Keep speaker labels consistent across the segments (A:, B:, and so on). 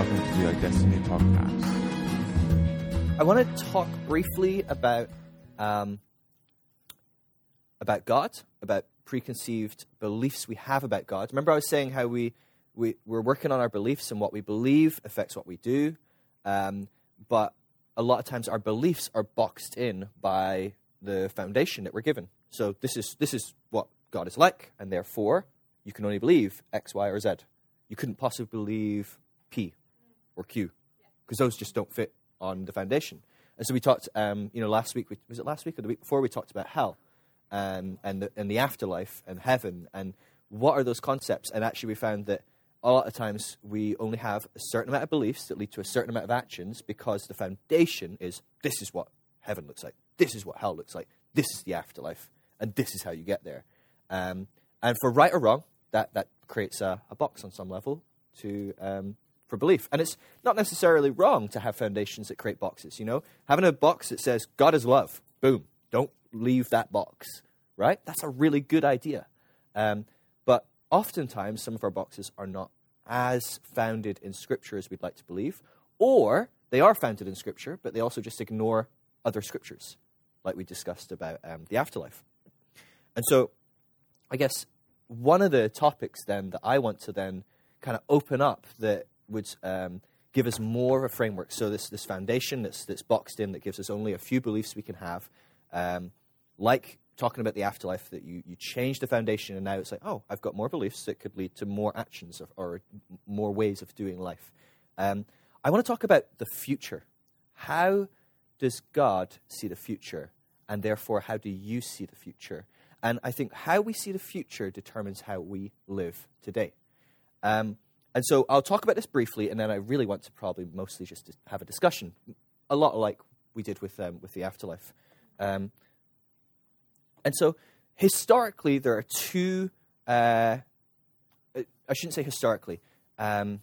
A: welcome to our Destiny podcast.
B: I want to talk briefly about um, about God, about preconceived beliefs we have about God. Remember, I was saying how we, we we're working on our beliefs, and what we believe affects what we do. Um, but a lot of times, our beliefs are boxed in by the foundation that we're given. So this is this is what God is like, and therefore you can only believe X, Y, or Z. You couldn't possibly believe P or Q because those just don't fit on the foundation. And so we talked, um, you know, last week, was it last week or the week before, we talked about hell um, and, the, and the afterlife and heaven and what are those concepts. And actually, we found that a lot of times we only have a certain amount of beliefs that lead to a certain amount of actions because the foundation is this is what heaven looks like, this is what hell looks like, this is the afterlife, and this is how you get there. Um, and for right or wrong, that, that creates a, a box on some level to um, for belief. And it's not necessarily wrong to have foundations that create boxes, you know? Having a box that says God is love, boom, don't leave that box, right? That's a really good idea. Um, but oftentimes, some of our boxes are not as founded in Scripture as we'd like to believe, or they are founded in Scripture, but they also just ignore other Scriptures, like we discussed about um, the afterlife. And so, I guess one of the topics then that I want to then kind of open up that would um, give us more of a framework. So this this foundation that's that's boxed in that gives us only a few beliefs we can have, um, like talking about the afterlife. That you you change the foundation and now it's like oh I've got more beliefs that could lead to more actions or, or more ways of doing life. Um, I want to talk about the future. How does God see the future, and therefore how do you see the future? And I think how we see the future determines how we live today. Um, and so I'll talk about this briefly, and then I really want to probably mostly just have a discussion, a lot like we did with um, with the afterlife. Um, and so historically, there are two. Uh, I shouldn't say historically. Um,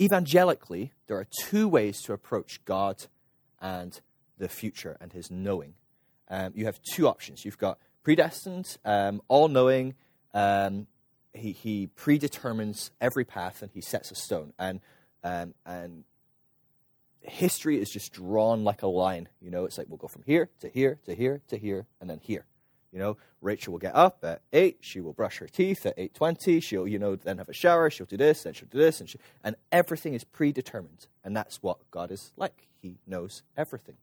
B: evangelically, there are two ways to approach God and the future and His knowing. Um, you have two options. You've got predestined, um, all knowing, um, he, he predetermines every path and he sets a stone. And, um, and history is just drawn like a line. You know, it's like we'll go from here to here to here to here and then here. You know, Rachel will get up at eight. She will brush her teeth at eight twenty. She'll, you know, then have a shower. She'll do this, then she'll do this, and she, and everything is predetermined. And that's what God is like. He knows everything.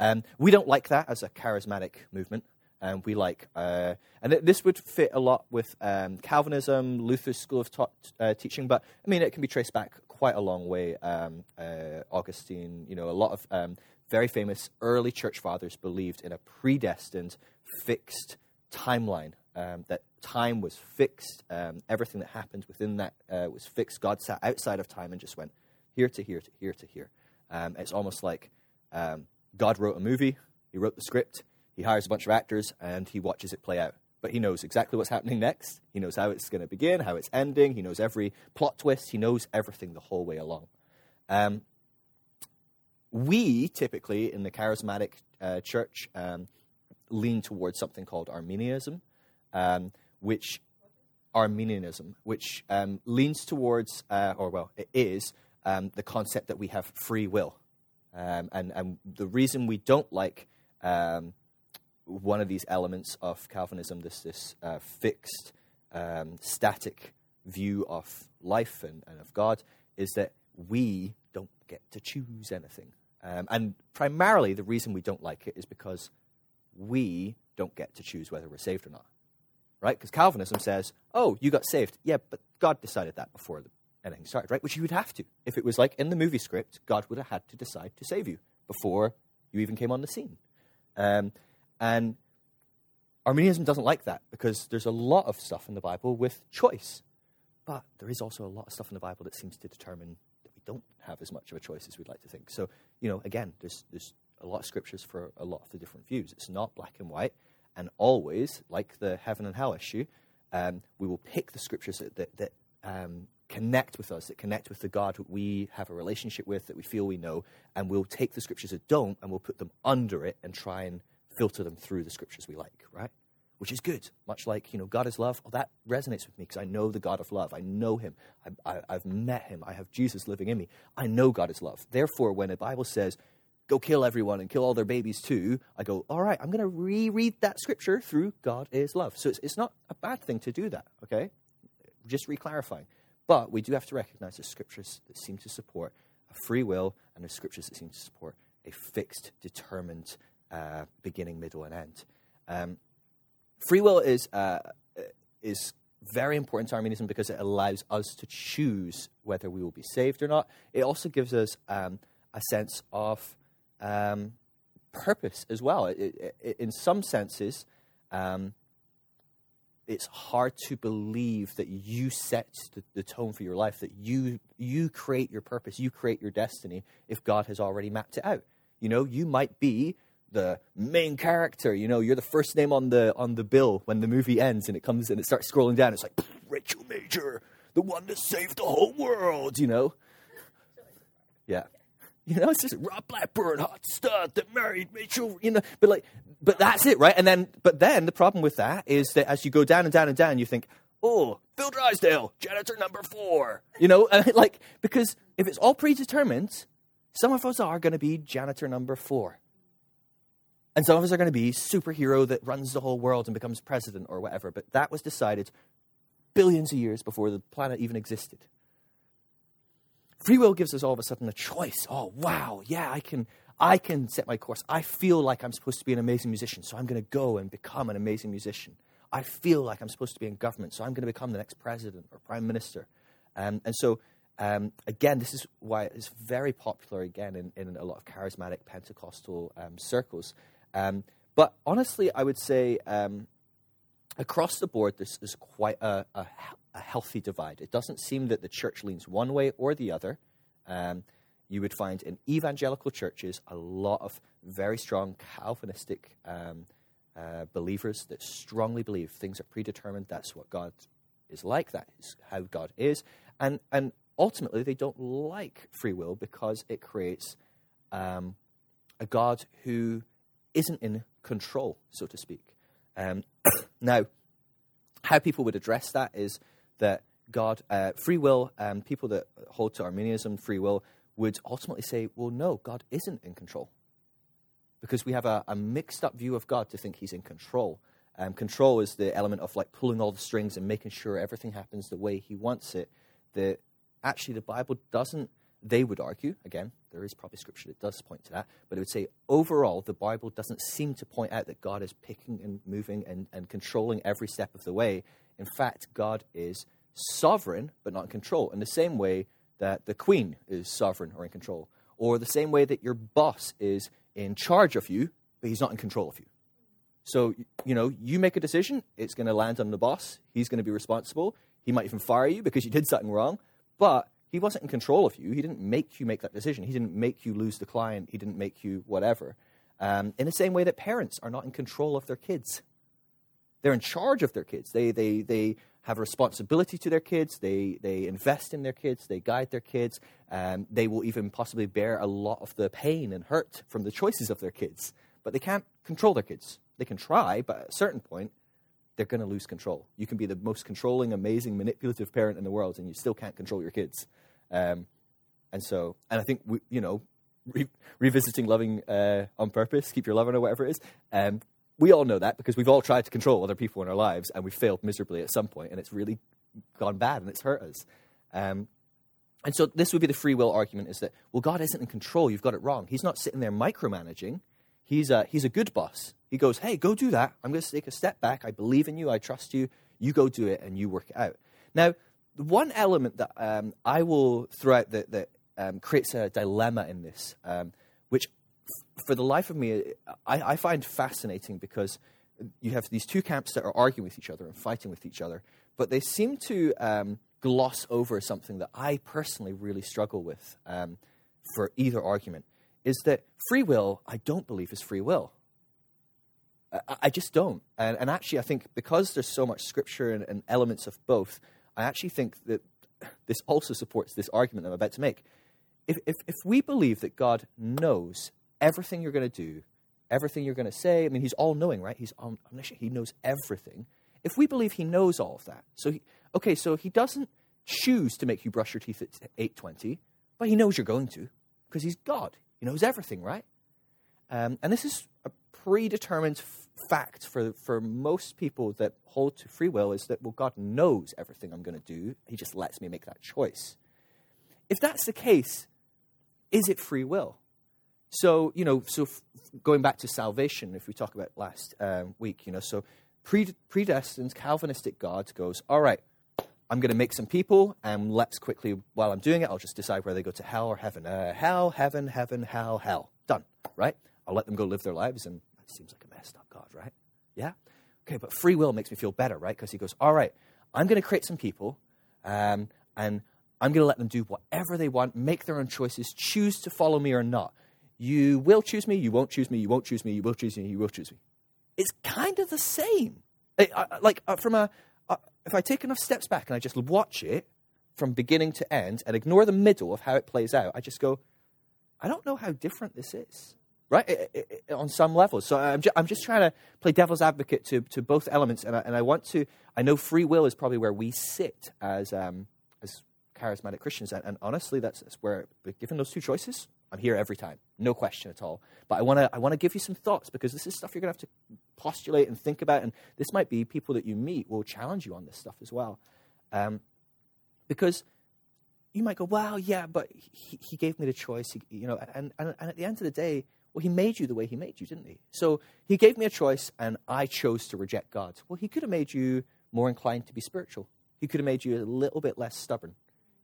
B: Um, we don't like that as a charismatic movement. Um, we like, uh, and th- this would fit a lot with um, Calvinism, Luther's school of uh, teaching, but I mean, it can be traced back quite a long way. Um, uh, Augustine, you know, a lot of um, very famous early church fathers believed in a predestined, fixed timeline. Um, that time was fixed. Um, everything that happened within that uh, was fixed. God sat outside of time and just went here to here to here to here. it's almost like God wrote a movie. He wrote the script he hires a bunch of actors and he watches it play out. But he knows exactly what's happening next. He knows how it's going to begin, how it's ending. He knows every plot twist. He knows everything the whole way along. Um, we typically in the charismatic uh, church um, lean towards something called Arminianism, um, which Arminianism, which um, leans towards, uh, or well, it is um, the concept that we have free will, um, and and the reason we don't like um, one of these elements of Calvinism, this, this uh, fixed, um, static view of life and, and, of God, is that we don't get to choose anything. Um, and primarily, the reason we don't like it is because we don't get to choose whether we're saved or not. Right? Because Calvinism says, oh, you got saved. Yeah, but God decided that before anything started, right? Which you would have to. If it was like in the movie script, God would have had to decide to save you before you even came on the scene. Um, and Arminianism doesn't like that because there's a lot of stuff in the Bible with choice. But there is also a lot of stuff in the Bible that seems to determine that we don't have as much of a choice as we'd like to think. So, you know, again, there's, there's a lot of scriptures for a lot of the different views. It's not black and white. And always, like the heaven and hell issue, um, we will pick the scriptures that, that, that um, connect with us, that connect with the God that we have a relationship with, that we feel we know, and we'll take the scriptures that don't and we'll put them under it and try and filter them through the scriptures we like, right? which is good. Much like, you know, God is love. Oh, that resonates with me because I know the God of love. I know him. I, I've met him. I have Jesus living in me. I know God is love. Therefore, when the Bible says, go kill everyone and kill all their babies too, I go, all right, I'm going to reread that scripture through God is love. So it's, it's not a bad thing to do that, okay? Just reclarifying. But we do have to recognize the scriptures that seem to support a free will and the scriptures that seem to support a fixed, determined uh, beginning, middle, and end. Um, free will is uh, is very important to Arminianism because it allows us to choose whether we will be saved or not. It also gives us um, a sense of um, purpose as well. It, it, it, in some senses, um, it's hard to believe that you set the, the, tone for your life, that you you create your purpose, you create your destiny. If God has already mapped it out, you know, you might be the main character. You know, you're the first name on the on the bill when the movie ends and it comes and it starts scrolling down. It's like Rachel Major, the one that saved the whole world. You know, yeah. You know, it's just Rob Blackburn, hot stud that married Rachel. You know, but like, but that's it, right? And then, but then the problem with that is that as you go down and down and down, you think, oh, Phil Drysdale, janitor number four. You know, like because if it's all predetermined, some of us are going to be janitor number four. And some of us are going to be superhero that runs the whole world and becomes president or whatever. But that was decided billions of years before the planet even existed. Free will gives us all of a sudden a choice. Oh, wow, yeah, I can, I can set my course. I feel like I'm supposed to be an amazing musician, so I'm going to go and become an amazing musician. I feel like I'm supposed to be in government, so I'm going to become the next president or prime minister. Um, and so, um, again, this is why it's very popular again in, in a lot of charismatic Pentecostal um, circles um, but honestly, I would say um, across the board, this is quite a, a, a, healthy divide. It doesn't seem that the church leans one way or the other. Um, you would find in evangelical churches a lot of very strong Calvinistic um, uh, believers that strongly believe things are predetermined. That's what God is like. That is how God is. And, and ultimately, they don't like free will because it creates um, a God who isn't in control, so to speak. Um, now, how people would address that is that God, uh, free will, um, people that hold to Arminianism, free will, would ultimately say, well, no, God isn't in control. Because we have a, a mixed up view of God to think he's in control. Um, control is the element of like pulling all the strings and making sure everything happens the way he wants it. That actually the Bible doesn't they would argue, again, there is probably scripture that does point to that, but it would say overall, the Bible doesn't seem to point out that God is picking and moving and, and controlling every step of the way. In fact, God is sovereign, but not in control, in the same way that the queen is sovereign or in control, or the same way that your boss is in charge of you, but he's not in control of you. So, you know, you make a decision, it's going to land on the boss, he's going to be responsible. He might even fire you because you did something wrong, but he wasn't in control of you. He didn't make you make that decision. He didn't make you lose the client. He didn't make you whatever. Um, in the same way that parents are not in control of their kids. They're in charge of their kids. They, they, they have responsibility to their kids. They, they invest in their kids. They guide their kids. Um, they will even possibly bear a lot of the pain and hurt from the choices of their kids. But they can't control their kids. They can try, but at a certain point, they're going to lose control. You can be the most controlling, amazing, manipulative parent in the world, and you still can't control your kids. Um, and so, and I think, we, you know, re- revisiting loving uh, on purpose, keep your loving or whatever it is, um, we all know that because we've all tried to control other people in our lives and we've failed miserably at some point and it's really gone bad and it's hurt us. Um, and so this would be the free will argument is that, well, God isn't in control. You've got it wrong. He's not sitting there micromanaging. He's a, he's a good boss. He goes, hey, go do that. I'm going to take a step back. I believe in you. I trust you. You go do it and you work it out. Now, the one element that um, I will throw out that, that um, creates a dilemma in this, um, which f- for the life of me, I, I, find fascinating because you have these two camps that are arguing with each other and fighting with each other, but they seem to um, gloss over something that I personally really struggle with um, for either argument. Is that free will, I don't believe is free will. I, I just don't. And, and, actually, I think because there's so much scripture and, and elements of both, I actually think that this also supports this argument I'm about to make. If, if, if we believe that God knows everything you're going to do everything you're going to say. I mean, he's all knowing, right? He's omniscient. He knows everything. If we believe he knows all of that, so he, okay, so he doesn't choose to make you brush your teeth at 8:20, but he knows you're going to because he's God. He knows everything, right? Um, and this is a predetermined fact for, for most people that hold to free will is that, well, God knows everything I'm going to do. He just lets me make that choice. If that's the case, is it free will? So, you know, so f- going back to salvation, if we talk about last um, week, you know, so pre- predestined Calvinistic God goes, all right, I'm going to make some people, and let's quickly, while I'm doing it, I'll just decide whether they go to hell or heaven. Uh, hell, heaven, heaven, hell, hell. Done, right? I'll let them go live their lives, and that seems like a messed up God, right? Yeah? Okay, but free will makes me feel better, right? Because he goes, all right, I'm going to create some people, um, and I'm going to let them do whatever they want, make their own choices, choose to follow me or not. You will choose me, you won't choose me, you won't choose me, you will choose me, you will choose me. It's kind of the same. I, I, like, uh, from a, uh, if I take enough steps back and I just watch it from beginning to end and ignore the middle of how it plays out, I just go, I don't know how different this is right? It, it, it, on some level. So I'm, ju- I'm just trying to play devil's advocate to, to both elements, and I, and I want to. I know free will is probably where we sit as um, as charismatic Christians, and, and honestly, that's, that's where, given those two choices, I'm here every time, no question at all. But I want to I want to give you some thoughts because this is stuff you're going to have to postulate and think about, and this might be people that you meet will challenge you on this stuff as well, um, because you might go, well, yeah, but he, he gave me the choice, he, you know, and, and, and at the end of the day, well, he made you the way he made you, didn't he? So he gave me a choice, and I chose to reject God. Well, he could have made you more inclined to be spiritual. He could have made you a little bit less stubborn.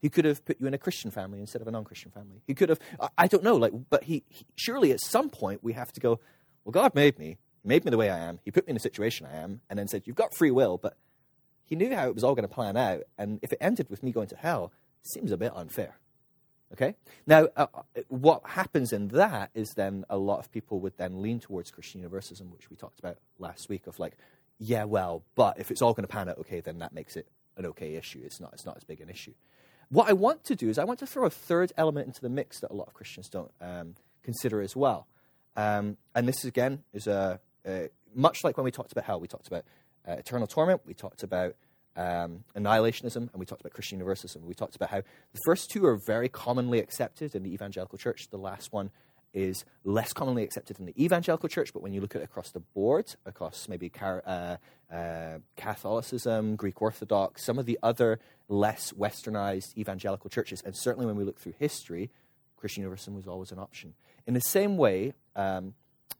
B: He could have put you in a Christian family instead of a non-Christian family. He could have, I, don't know, like, but he, he, surely at some point we have to go, well, God made me, he made me the way I am. He put me in the situation I am, and then said, you've got free will, but he knew how it was all going to plan out. And if it ended with me going to hell, it seems a bit unfair. Okay? Now, uh, uh, what happens in that is then a lot of people would then lean towards Christian universalism, which we talked about last week, of like, yeah, well, but if it's all going to pan out okay, then that makes it an okay issue. It's not, it's not as big an issue. What I want to do is I want to throw a third element into the mix that a lot of Christians don't um, consider as well. Um, and this, again, is a, a, much like when we talked about hell, we talked about uh, eternal torment, we talked about um, annihilationism, and we talked about Christian universalism. We talked about how the first two are very commonly accepted in the evangelical church. The last one is less commonly accepted in the evangelical church, but when you look at it across the board, across maybe car, uh, uh, Catholicism, Greek Orthodox, some of the other less westernized evangelical churches, and certainly when we look through history, Christian universalism was always an option. In the same way, um,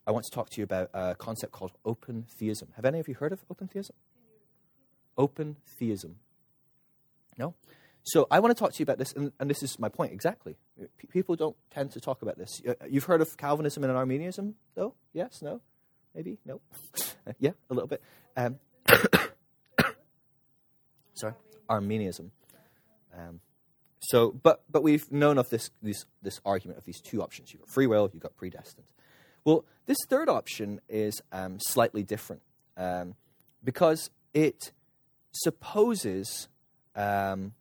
B: I want to talk to you about a concept called open theism. Have any of you heard of open theism? Open theism. No? So I want to talk to you about this, and, and this is my point exactly. P- people don't tend to talk about this. You've heard of Calvinism and Arminianism, though? Yes? No? Maybe? No? Yeah, a little bit. Um, sorry? Arminianism. Um, so, but, but we've known of this, this, this argument of these two options. You've got free will, you've got predestined. Well, this third option is um, slightly different um, because it supposes um,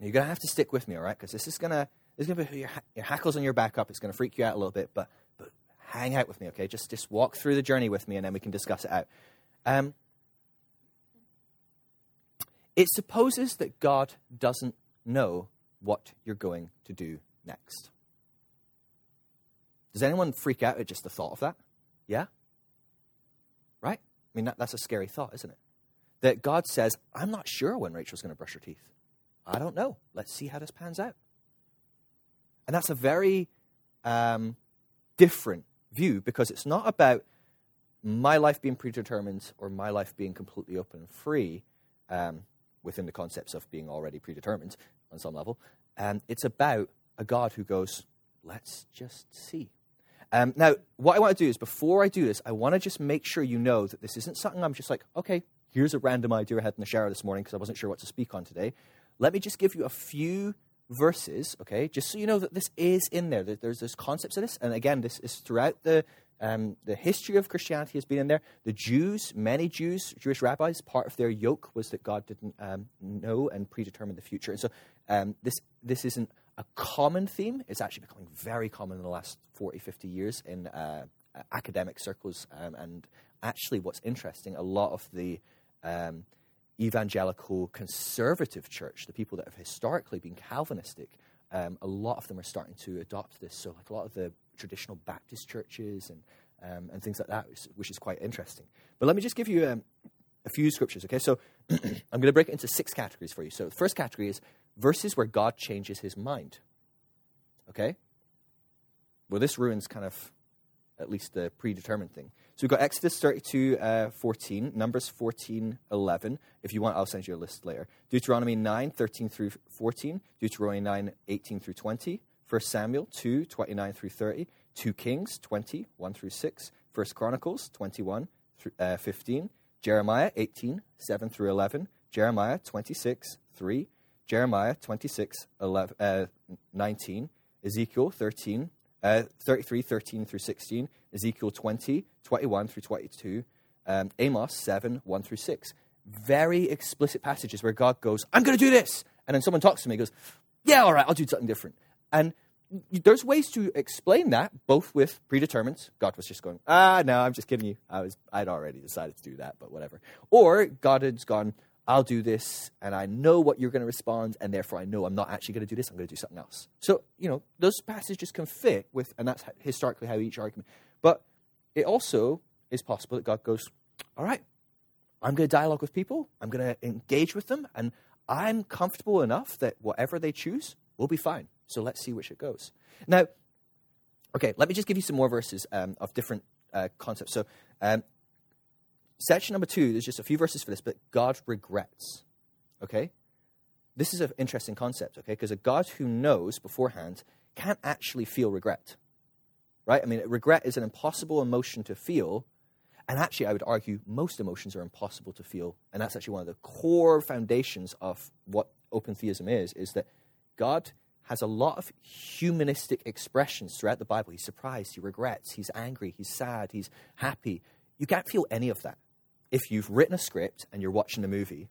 B: you're going to have to stick with me, all right? Because this is going to this is going to be your, your hackles on your back up. It's going to freak you out a little bit, but but hang out with me, okay? Just just walk through the journey with me, and then we can discuss it out. Um, it supposes that God doesn't know what you're going to do next. Does anyone freak out at just the thought of that? Yeah? Right? I mean, that, that's a scary thought, isn't it? That God says, I'm not sure when Rachel's going to brush her teeth. I don't know. Let's see how this pans out. And that's a very um, different view because it's not about my life being predetermined or my life being completely open and free um, within the concepts of being already predetermined on some level. Um, it's about a God who goes, let's just see. Um, now, what I want to do is before I do this, I want to just make sure you know that this isn't something I'm just like, okay, here's a random idea I had in the shower this morning because I wasn't sure what to speak on today. Let me just give you a few verses, okay, just so you know that this is in there. That there's this concepts of this, and again, this is throughout the um, the history of Christianity has been in there. The Jews, many Jews, Jewish rabbis, part of their yoke was that God didn't um, know and predetermine the future. And so um, this this isn't a common theme. It's actually becoming very common in the last 40, 50 years in uh, academic circles. Um, and actually, what's interesting, a lot of the um, evangelical conservative church, the people that have historically been Calvinistic, um, a lot of them are starting to adopt this. So, like a lot of the traditional Baptist churches and um, and things like that, which is quite interesting. But let me just give you um, a few scriptures. Okay, so I'm going to break it into six categories for you. So the first category is verses where God changes His mind. Okay, well, this ruins kind of at least the predetermined thing. So we've got Exodus 32, uh, 14, Numbers 14, 11. If you want, I'll send you a list later. Deuteronomy 9, 13 through 14, Deuteronomy 9, 18 through 20, 1 Samuel 2, 29 through 30, 2 Kings 20, 1 through 6, 1 Chronicles 21, uh, 15, Jeremiah 18, 7 through 11, Jeremiah 26, 3, Jeremiah 26, 11, uh, 19, Ezekiel 13, uh, 33, 13 through 16, Ezekiel 20, 21 through 22, um, Amos 7, 1 through 6. Very explicit passages where God goes, I'm going to do this. And then someone talks to me goes, Yeah, all right, I'll do something different. And there's ways to explain that, both with predetermined. God was just going, ah, no, I'm just kidding you. I was, I'd already decided to do that, but whatever. Or God had gone, I'll do this, and I know what you're going to respond, and therefore I know I'm not actually going to do this. I'm going to do something else. So you know, those passages can fit with, and that's historically how each argument. But it also is possible that God goes, all right, I'm going to dialogue with people. I'm going to engage with them, and I'm comfortable enough that whatever they choose will be fine. So let's see which it goes. Now, okay, let me just give you some more verses um, of different uh, concepts. So, um, section number two, there's just a few verses for this, but God regrets. Okay? This is an interesting concept, okay? Because a God who knows beforehand can't actually feel regret. Right? I mean, regret is an impossible emotion to feel. And actually, I would argue most emotions are impossible to feel. And that's actually one of the core foundations of what open theism is, is that God has a lot of humanistic expressions throughout the Bible. He's surprised, he regrets, he's angry, he's sad, he's happy. You can't feel any of that if you've written a script and you're watching a movie.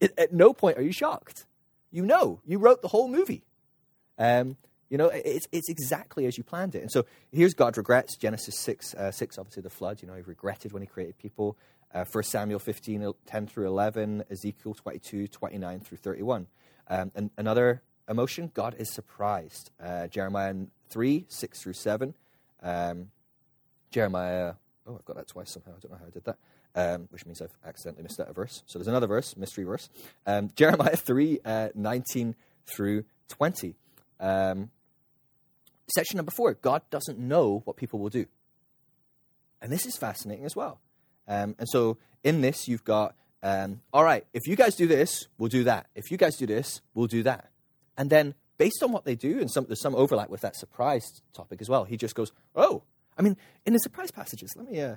B: It, at no point are you shocked. You know, you wrote the whole movie. Um, you know, it's, it's exactly as you planned it. And so here's God regrets. Genesis 6, uh, 6 obviously the flood. You know, he regretted when he created people. Uh, 1 Samuel 15, 10 through 11, Ezekiel 22, 29 through 31. Um, and another emotion, God is surprised. Uh, Jeremiah 3, 6 through 7. Um, Jeremiah, oh, I've got that twice somehow. I don't know how I did that, um, which means I've accidentally missed out a verse. So there's another verse, mystery verse. Um, Jeremiah 3, uh, 19 through 20. Um, section number 4, God doesn't know what people will do. And this is fascinating as well. Um, and so in this, you've got, um, all right, if you guys do this, we'll do that. If you guys do this, we'll do that. And then, based on what they do, and some, there's some overlap with that surprise topic as well, he just goes, Oh, I mean, in the surprise passages, let me uh,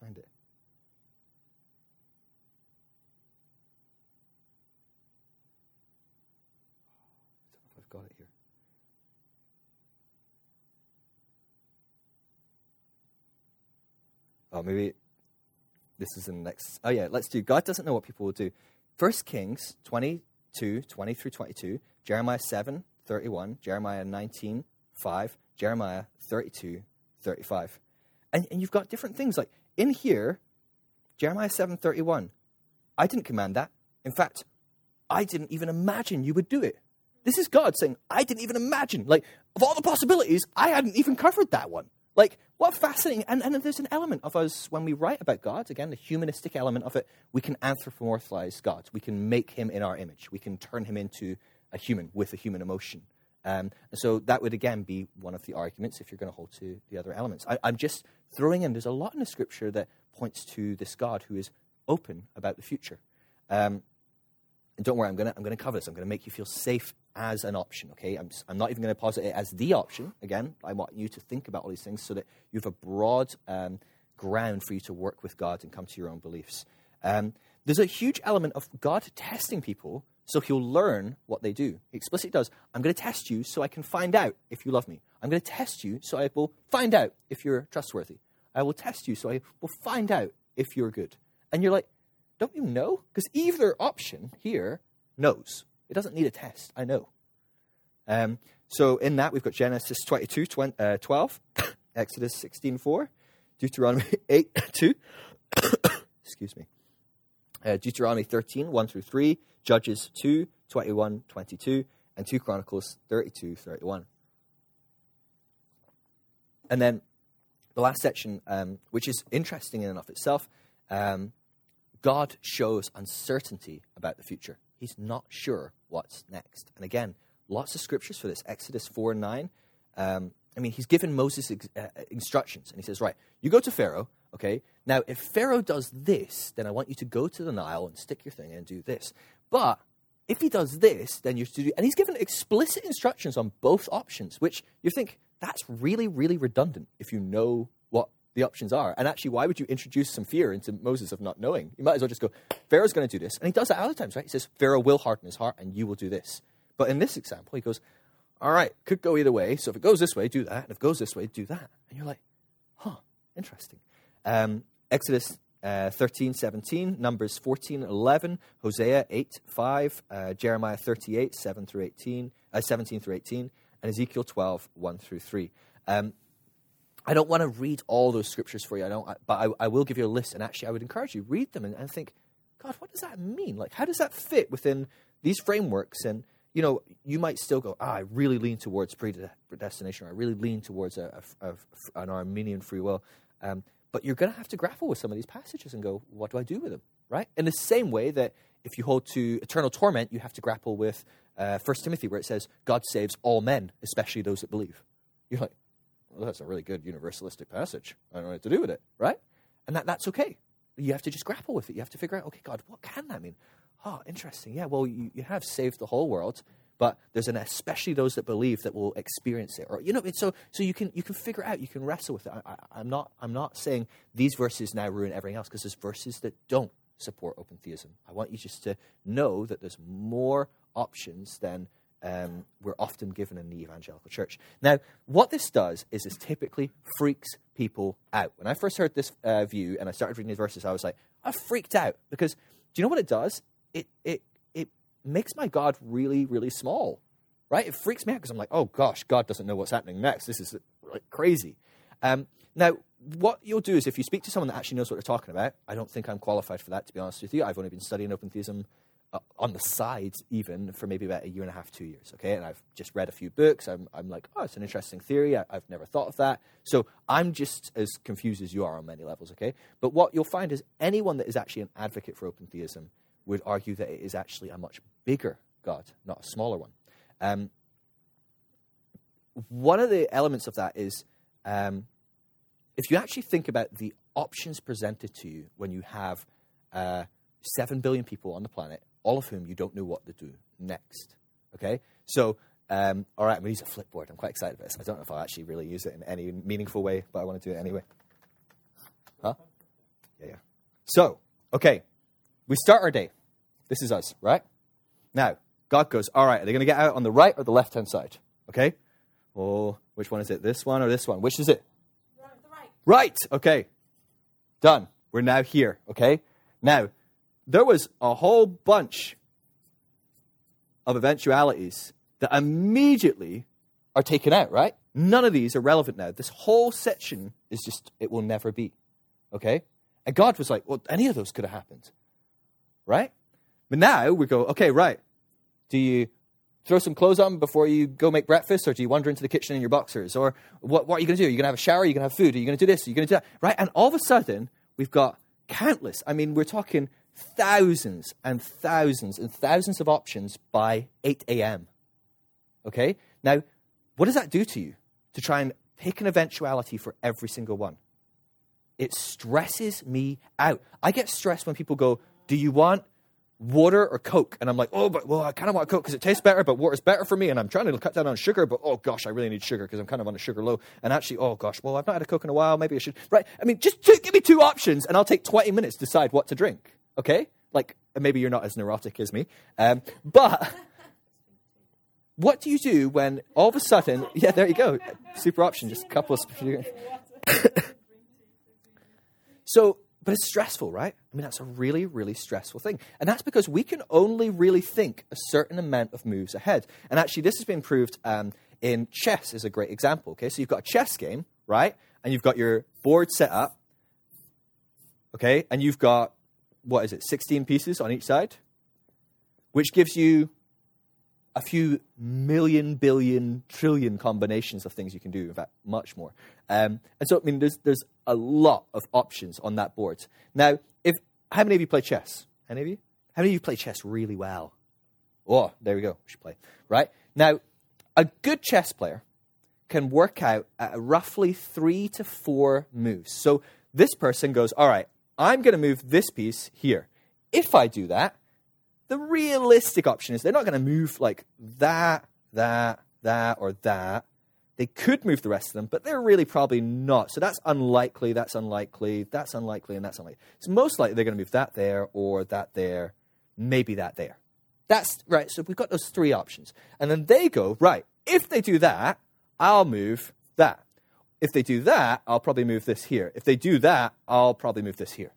B: find it. Oh, maybe this is in the next. Oh, yeah, let's do. God doesn't know what people will do. First Kings 22, 20 through 22. Jeremiah 7, 31, Jeremiah 19, 5, Jeremiah 32, 35. And, and you've got different things. Like in here, Jeremiah 7, 31, I didn't command that. In fact, I didn't even imagine you would do it. This is God saying, I didn't even imagine. Like, of all the possibilities, I hadn't even covered that one. Like, what fascinating. And, and there's an element of us, when we write about God, again, the humanistic element of it, we can anthropomorphize God. We can make him in our image. We can turn him into a human with a human emotion. Um, and so that would again be one of the arguments if you're going to hold to the other elements. I, am just throwing in, there's a lot in the scripture that points to this God who is open about the future. Um, and don't worry, I'm going to I'm gonna cover this. I'm going to make you feel safe as an option, okay? I'm, I'm not even going to posit it as the option. Again, I want you to think about all these things so that you have a broad um, ground for you to work with God and come to your own beliefs. Um, there's a huge element of God testing people so he'll learn what they do. He explicitly does. I'm going to test you so I can find out if you love me. I'm going to test you so I will find out if you're trustworthy. I will test you so I will find out if you're good. And you're like, don't you know? Because either option here knows. It doesn't need a test. I know. Um, so in that, we've got Genesis 22, 20, uh, 12, Exodus 16, 4, Deuteronomy 8 2. Excuse me. Uh, Deuteronomy 13 1 through 3. Judges 2 21 22. And 2 Chronicles 32 31. And then the last section, um, which is interesting in and of itself, um, God shows uncertainty about the future. He's not sure what's next. And again, lots of scriptures for this. Exodus 4 and 9. Um, I mean, he's given Moses ex- uh, instructions, and he says, Right, you go to Pharaoh, okay? Now, if Pharaoh does this, then I want you to go to the Nile and stick your thing in and do this. But if he does this, then you're to do. And he's given explicit instructions on both options, which you think that's really, really redundant if you know the options are. And actually, why would you introduce some fear into Moses of not knowing? You might as well just go, Pharaoh's going to do this. And he does that other times, right? He says, Pharaoh will harden his heart and you will do this. But in this example, he goes, all right, could go either way. So if it goes this way, do that. And if it goes this way, do that. And you're like, huh, interesting. Um, Exodus uh, 13, 17, Numbers 14, 11, Hosea 8, 5, uh, Jeremiah 38, 7 through 18, uh, 17 through 18, and Ezekiel 12, 1 through 3. Um, I don't want to read all those scriptures for you, I don't, but I, I, will give you a list. And actually, I would encourage you, read them and, and think, God, what does that mean? Like, how does that fit within these frameworks? And you know, you might still go, ah, I really lean towards predestination, or I really lean towards a, a, a, an Arminian free will. Um, but you're going to have to grapple with some of these passages and go, what do I do with them? Right? In the same way that if you hold to eternal torment, you have to grapple with uh, 1 Timothy, where it says, God saves all men, especially those that believe. You're like, well, that's a really good universalistic passage. I don't know what to do with it, right? And that, that's okay. You have to just grapple with it. You have to figure out, okay, God, what can that mean? oh, interesting. Yeah, well, you, you have saved the whole world, but there's an especially those that believe that will experience it. Or you know, so so you can you can figure out, you can wrestle with it. I, I, am not I'm not saying these verses now ruin everything else because there's verses that don't support open theism. I want you just to know that there's more options than um, we're often given in the evangelical church. Now, what this does is this typically freaks people out. When I first heard this uh, view and I started reading these verses, I was like, I freaked out because do you know what it does? it it it makes my God really really small, right? It freaks me out because I'm like, oh gosh, God doesn't know what's happening next. This is like crazy. Um, now, what you'll do is if you speak to someone that actually knows what they're talking about, I don't think I'm qualified for that, to be honest with you. I've only been studying open theism on the side, even for maybe about a year and a half, two years, okay? And I've just read a few books. I'm, I'm like, oh, it's an interesting theory. I, have never thought of that. So I'm just as confused as you are on many levels, okay? But what you'll find is anyone that is actually an advocate for open theism would argue that it is actually a much bigger God, not a smaller one. Um, one of the elements of that is um, if you actually think about the options presented to you when you have uh, 7 billion people on the planet, all of whom you don't know what to do next. Okay? So, um, all right, I'm going to use a flipboard. I'm quite excited about this. I don't know if I'll actually really use it in any meaningful way, but I want to do it anyway. Huh? Yeah, yeah. So, okay, we start our day. This is us, right? Now, God goes, all right, are they going to get out on the right or the left hand side? Okay? Oh, which one is it? This one or this one? Which is it?
C: Right.
B: Right. Okay. Done. We're now here. Okay? Now, there was a whole bunch of eventualities that immediately are taken out, right? None of these are relevant now. This whole section is just, it will never be. Okay? And God was like, well, any of those could have happened right? But now we go, okay, right. Do you throw some clothes on before you go make breakfast, or do you wander into the kitchen in your boxers? Or what, what are you going to do? Are you going to have a shower? Are you going to have food? Are you going to do this? Are you going to do that? Right? And all of a sudden, we've got countless. I mean, we're talking thousands and thousands and thousands of options by 8 a.m. Okay? Now, what does that do to you to try and pick an eventuality for every single one? It stresses me out. I get stressed when people go, do you want water or Coke? And I'm like, oh, but well, I kind of want Coke because it tastes better, but water's better for me. And I'm trying to cut down on sugar, but oh gosh, I really need sugar because I'm kind of on a sugar low. And actually, oh gosh, well, I've not had a Coke in a while. Maybe I should. Right? I mean, just give me two options and I'll take 20 minutes to decide what to drink. Okay? Like, maybe you're not as neurotic as me. Um, but what do you do when all of a sudden, yeah, there you go. Super option, just a couple of. so but it's stressful, right? I mean, that's a really, really stressful thing. And that's because we can only really think a certain amount of moves ahead. And actually, this has been proved um, in chess, is a great example. Okay, so you've got a chess game, right? and you've got your board set up, okay, and you've got, what is it, 16 pieces on each side, which gives you a few million, billion, trillion combinations of things you can do. In fact, much more. Um, and so, I mean, there's, there's a lot of options on that board. Now, if how many of you play chess? Any of you? How many of you play chess really well? Oh, there we go. We should play. Right? Now, a good chess player can work out roughly three to four moves. So this person goes, All right, I'm going to move this piece here. If I do that, the realistic option is they're not going to move like that, that, that, or that. They could move the rest of them, but they're really probably not. So that's unlikely, that's unlikely, that's unlikely, and that's unlikely. It's most likely they're going to move that there, or that there, maybe that there. That's right. So we've got those three options. And then they go, right, if they do that, I'll move that. If they do that, I'll probably move this here. If they do that, I'll probably move this here.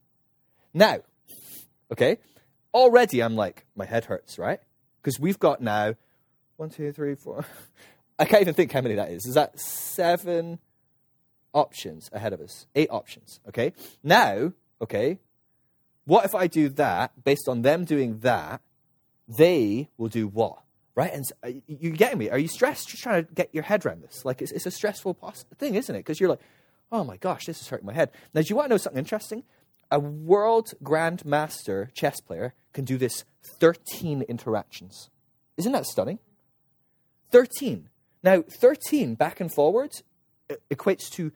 B: Now, okay, already I'm like, my head hurts, right? Because we've got now one, two, three, four. I can't even think how many that is. Is that seven options ahead of us? Eight options, okay? Now, okay, what if I do that based on them doing that? They will do what? Right? And so, uh, you getting me? Are you stressed? Just trying to get your head around this. Like, it's, it's a stressful thing, isn't it? Because you're like, oh my gosh, this is hurting my head. Now, do you want to know something interesting? A world grandmaster chess player can do this 13 interactions. Isn't that stunning? 13. Now, 13 back and forwards equates to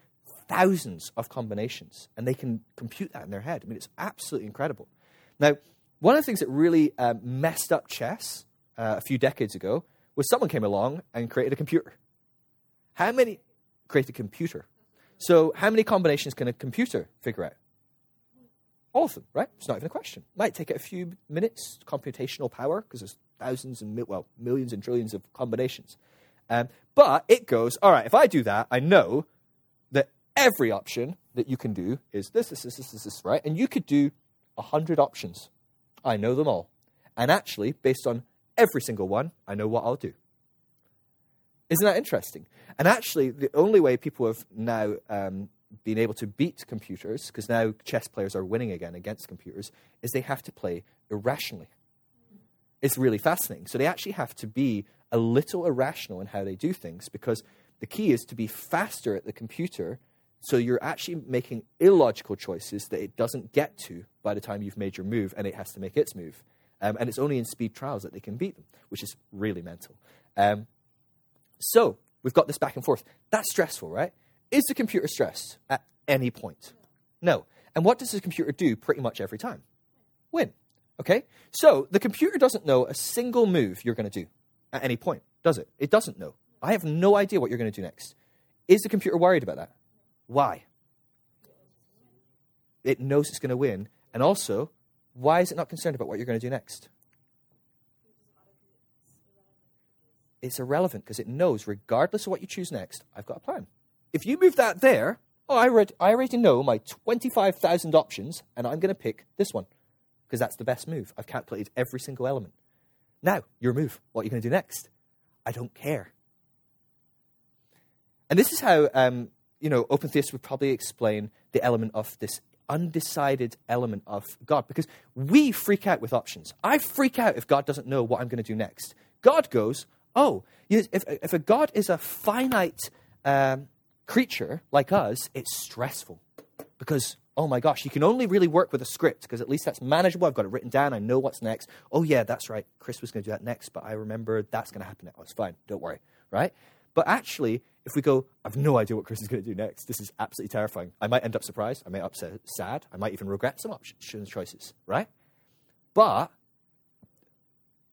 B: thousands of combinations, and they can compute that in their head. I mean, it's absolutely incredible. Now, one of the things that really um, messed up chess uh, a few decades ago was someone came along and created a computer. How many created a computer? So, how many combinations can a computer figure out? All of them, right? It's not even a question. Might take it a few minutes, computational power, because there's thousands and, well, millions and trillions of combinations. Um, but it goes, all right, if I do that, I know that every option that you can do is this, this, this, this, this, this right? And you could do 100 options. I know them all. And actually, based on every single one, I know what I'll do. Isn't that interesting? And actually, the only way people have now um, been able to beat computers, because now chess players are winning again against computers, is they have to play irrationally. It's really fascinating. So they actually have to be a little irrational in how they do things, because the key is to be faster at the computer so you're actually making illogical choices that it doesn't get to by the time you've made your move and it has to make its move. Um, and it's only in speed trials that they can beat them, which is really mental. Um, so we've got this back and forth. That's stressful, right? Is the computer stressed at any point? No. And what does the computer do pretty much every time? Win. Okay? So the computer doesn't know a single move you're going to do at any point, does it? It doesn't know. I have no idea what you're going to do next. Is the computer worried about that? Why? It knows it's going to win. And also, why is it not concerned about what you're going to do next? It's irrelevant because it knows, regardless of what you choose next, I've got a plan. If you move that there, oh, I, read, I already know my 25,000 options, and I'm going to pick this one because that's the best move. I've calculated every single element. Now, your move. What are you going to do next? I don't care. And this is how, um, you know, open theists would probably explain the element of this undecided element of God because we freak out with options. I freak out if God doesn't know what I'm going to do next. God goes, oh, if, if a God is a finite um, creature like us, it's stressful because, oh my gosh, you can only really work with a script because at least that's manageable. I've got it written down. I know what's next. Oh, yeah, that's right. Chris was going to do that next, but I remember that's going to happen. Oh, it's fine. Don't worry. Right? But actually, if we go, I've no idea what Chris is going to do next, this is absolutely terrifying. I might end up surprised. I might up sad. I might even regret some options choices, right? But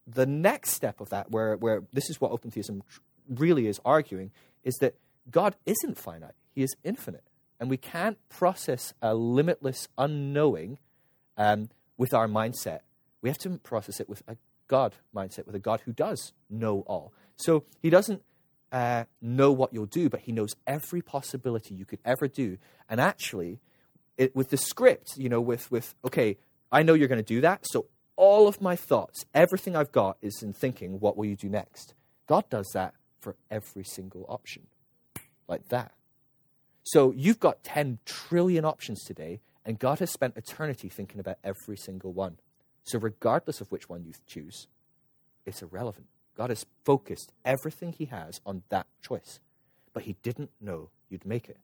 B: the next step of that, where, where this is what open theism really is arguing, is that God isn't finite, He is infinite. And we can't process a limitless unknowing um, with our mindset. We have to process it with a God mindset, with a God who does know all. So He doesn't uh, know what you'll do, but He knows every possibility you could ever do. And actually, it, with the script, you know, with, with okay, I know you're going to do that, so all of my thoughts, everything I've got is in thinking, what will you do next? God does that for every single option, like that. So you've got 10 trillion options today, and God has spent eternity thinking about every single one. So, regardless of which one you choose, it's irrelevant. God has focused everything He has on that choice, but He didn't know you'd make it.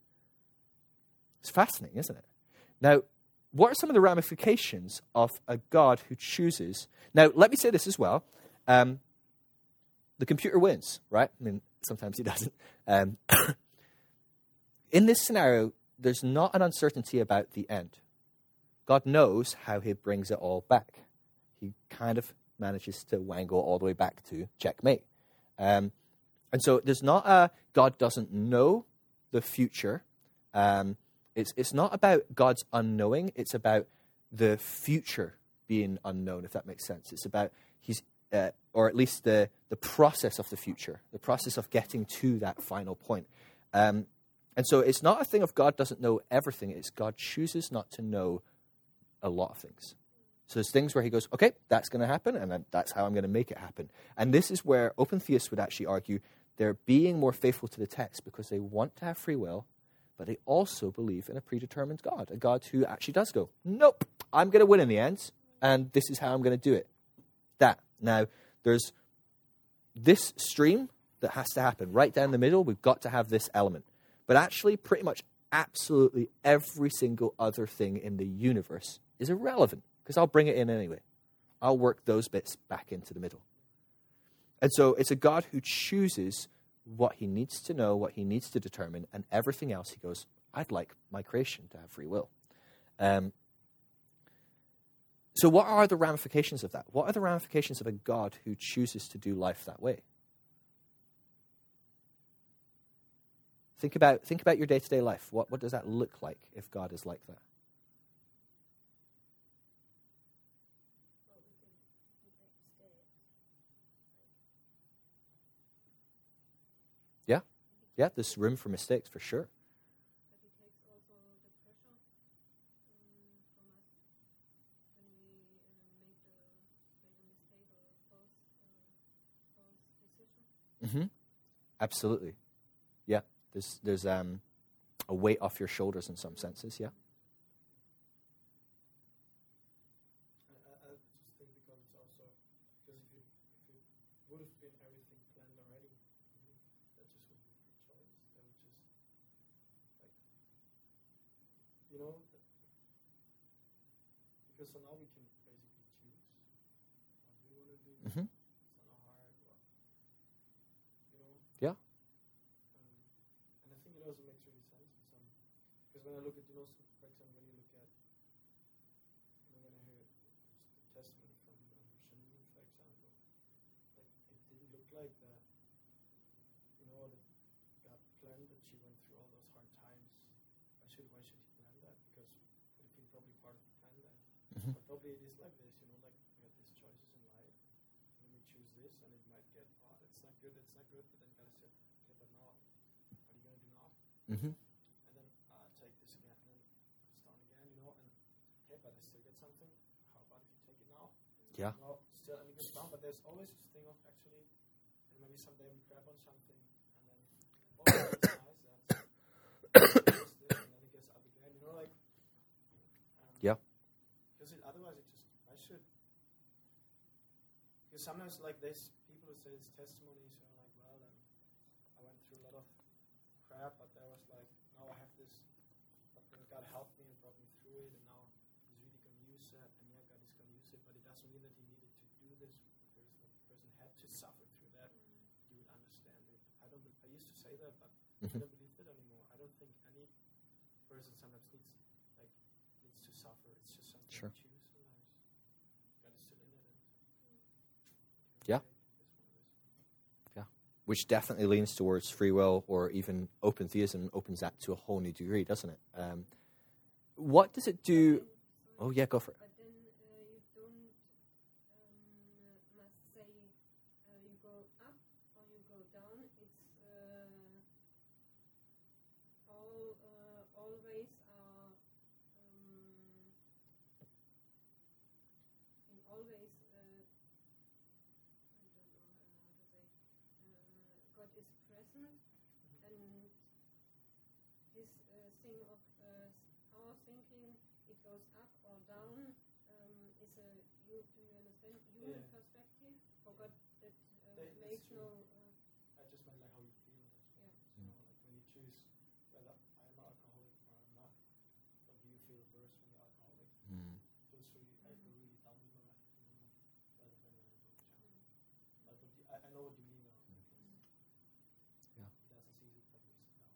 B: It's fascinating, isn't it? Now, what are some of the ramifications of a God who chooses? Now, let me say this as well. Um, the computer wins, right? I mean, sometimes he doesn't. Um, in this scenario, there's not an uncertainty about the end. God knows how he brings it all back. He kind of manages to wangle all the way back to checkmate. Um, and so there's not a God doesn't know the future. Um, it's, it's not about God's unknowing, it's about the future being unknown, if that makes sense. It's about he's, uh, or at least the, the process of the future, the process of getting to that final point. Um, and so it's not a thing of God doesn't know everything, it's God chooses not to know a lot of things. So there's things where he goes, okay, that's going to happen, and that's how I'm going to make it happen. And this is where open theists would actually argue they're being more faithful to the text because they want to have free will, but they also believe in a predetermined God, a God who actually does go, nope, I'm going to win in the end, and this is how I'm going to do it. That. Now, there's this stream that has to happen right down the middle. We've got to have this element. But actually, pretty much absolutely every single other thing in the universe is irrelevant because I'll bring it in anyway. I'll work those bits back into the middle. And so it's a God who chooses what he needs to know, what he needs to determine, and everything else he goes, I'd like my creation to have free will. Um, so, what are the ramifications of that? What are the ramifications of a God who chooses to do life that way? Think about, think about your day to day life. What, what does that look like if God is like that? Yeah, there's room for mistakes for sure. Mm-hmm. Absolutely. Yeah. There's there's um, a weight off your shoulders in some senses. Yeah.
C: You know, because so now we can basically choose what we want to do.
B: Mhm.
C: It's not hard, what, you know.
B: Yeah.
C: Um, and I think it also makes really sense in some, because when I look at, you know, some, for example, when you look at, you know, when I hear the testimony from um, Shalini, for example, like it didn't look like that, you know, that God planned that she went through all those hard times. Why should, why should he plan that? Because it would have been probably part of the plan then.
B: Mhm.
C: But probably it is like this, you know, like we have these choices in life, and we choose this, and it might get, oh, that's not good, that's not good, but then God said, okay, but now, what are you going to do now?
B: Mm-hmm.
C: And then uh, take this again, and then it's down again, you know, and okay, but I still get something. How about if you take it now?
B: Yeah.
C: No, still, and it goes down, but there's always this thing of actually, and maybe someday we grab on something, and then, oh, that's nice, that's, that's this, and then it gets up again, you know, like, um,
B: Yeah.
C: because it, otherwise it just, I should, because sometimes like this, people who say it's testimonies, you know, like, well, um, I went through a lot of crap, but there was like, now I have this, but God helped me and brought me through it, and now He's really going to use it, and yeah, God is going to use it, but it doesn't mean that He needed to do this because the person had to suffer through that. You would understand it. I don't. I used to say that, but. I don't believe it anymore. I don't think any person sometimes needs like needs to suffer. It's just something
B: Sure.
C: you choose sometimes. God is still in it. And
B: Yeah.
C: It's one of those.
B: Which definitely leans towards free will or even open theism opens that to a whole new degree, doesn't it? Um, what does it do? Oh, yeah, go for it.
D: Is present, and this uh, thing of uh, our thinking, it goes up or down, um, is a you, do you understand human
C: Yeah.
D: perspective? For God, that uh, makes no. Uh,
C: I just meant like how you feel. well.
D: Yeah.
C: You know, like when you choose whether I am an alcoholic or I'm not, but do you feel worse when you're alcoholic?
B: Mm.
C: feels really, I feel really down in my life at the moment, rather than when I don't jump. But, but the, I, I know what you mean though. because
B: Yeah.
C: He doesn't see it probably sit down.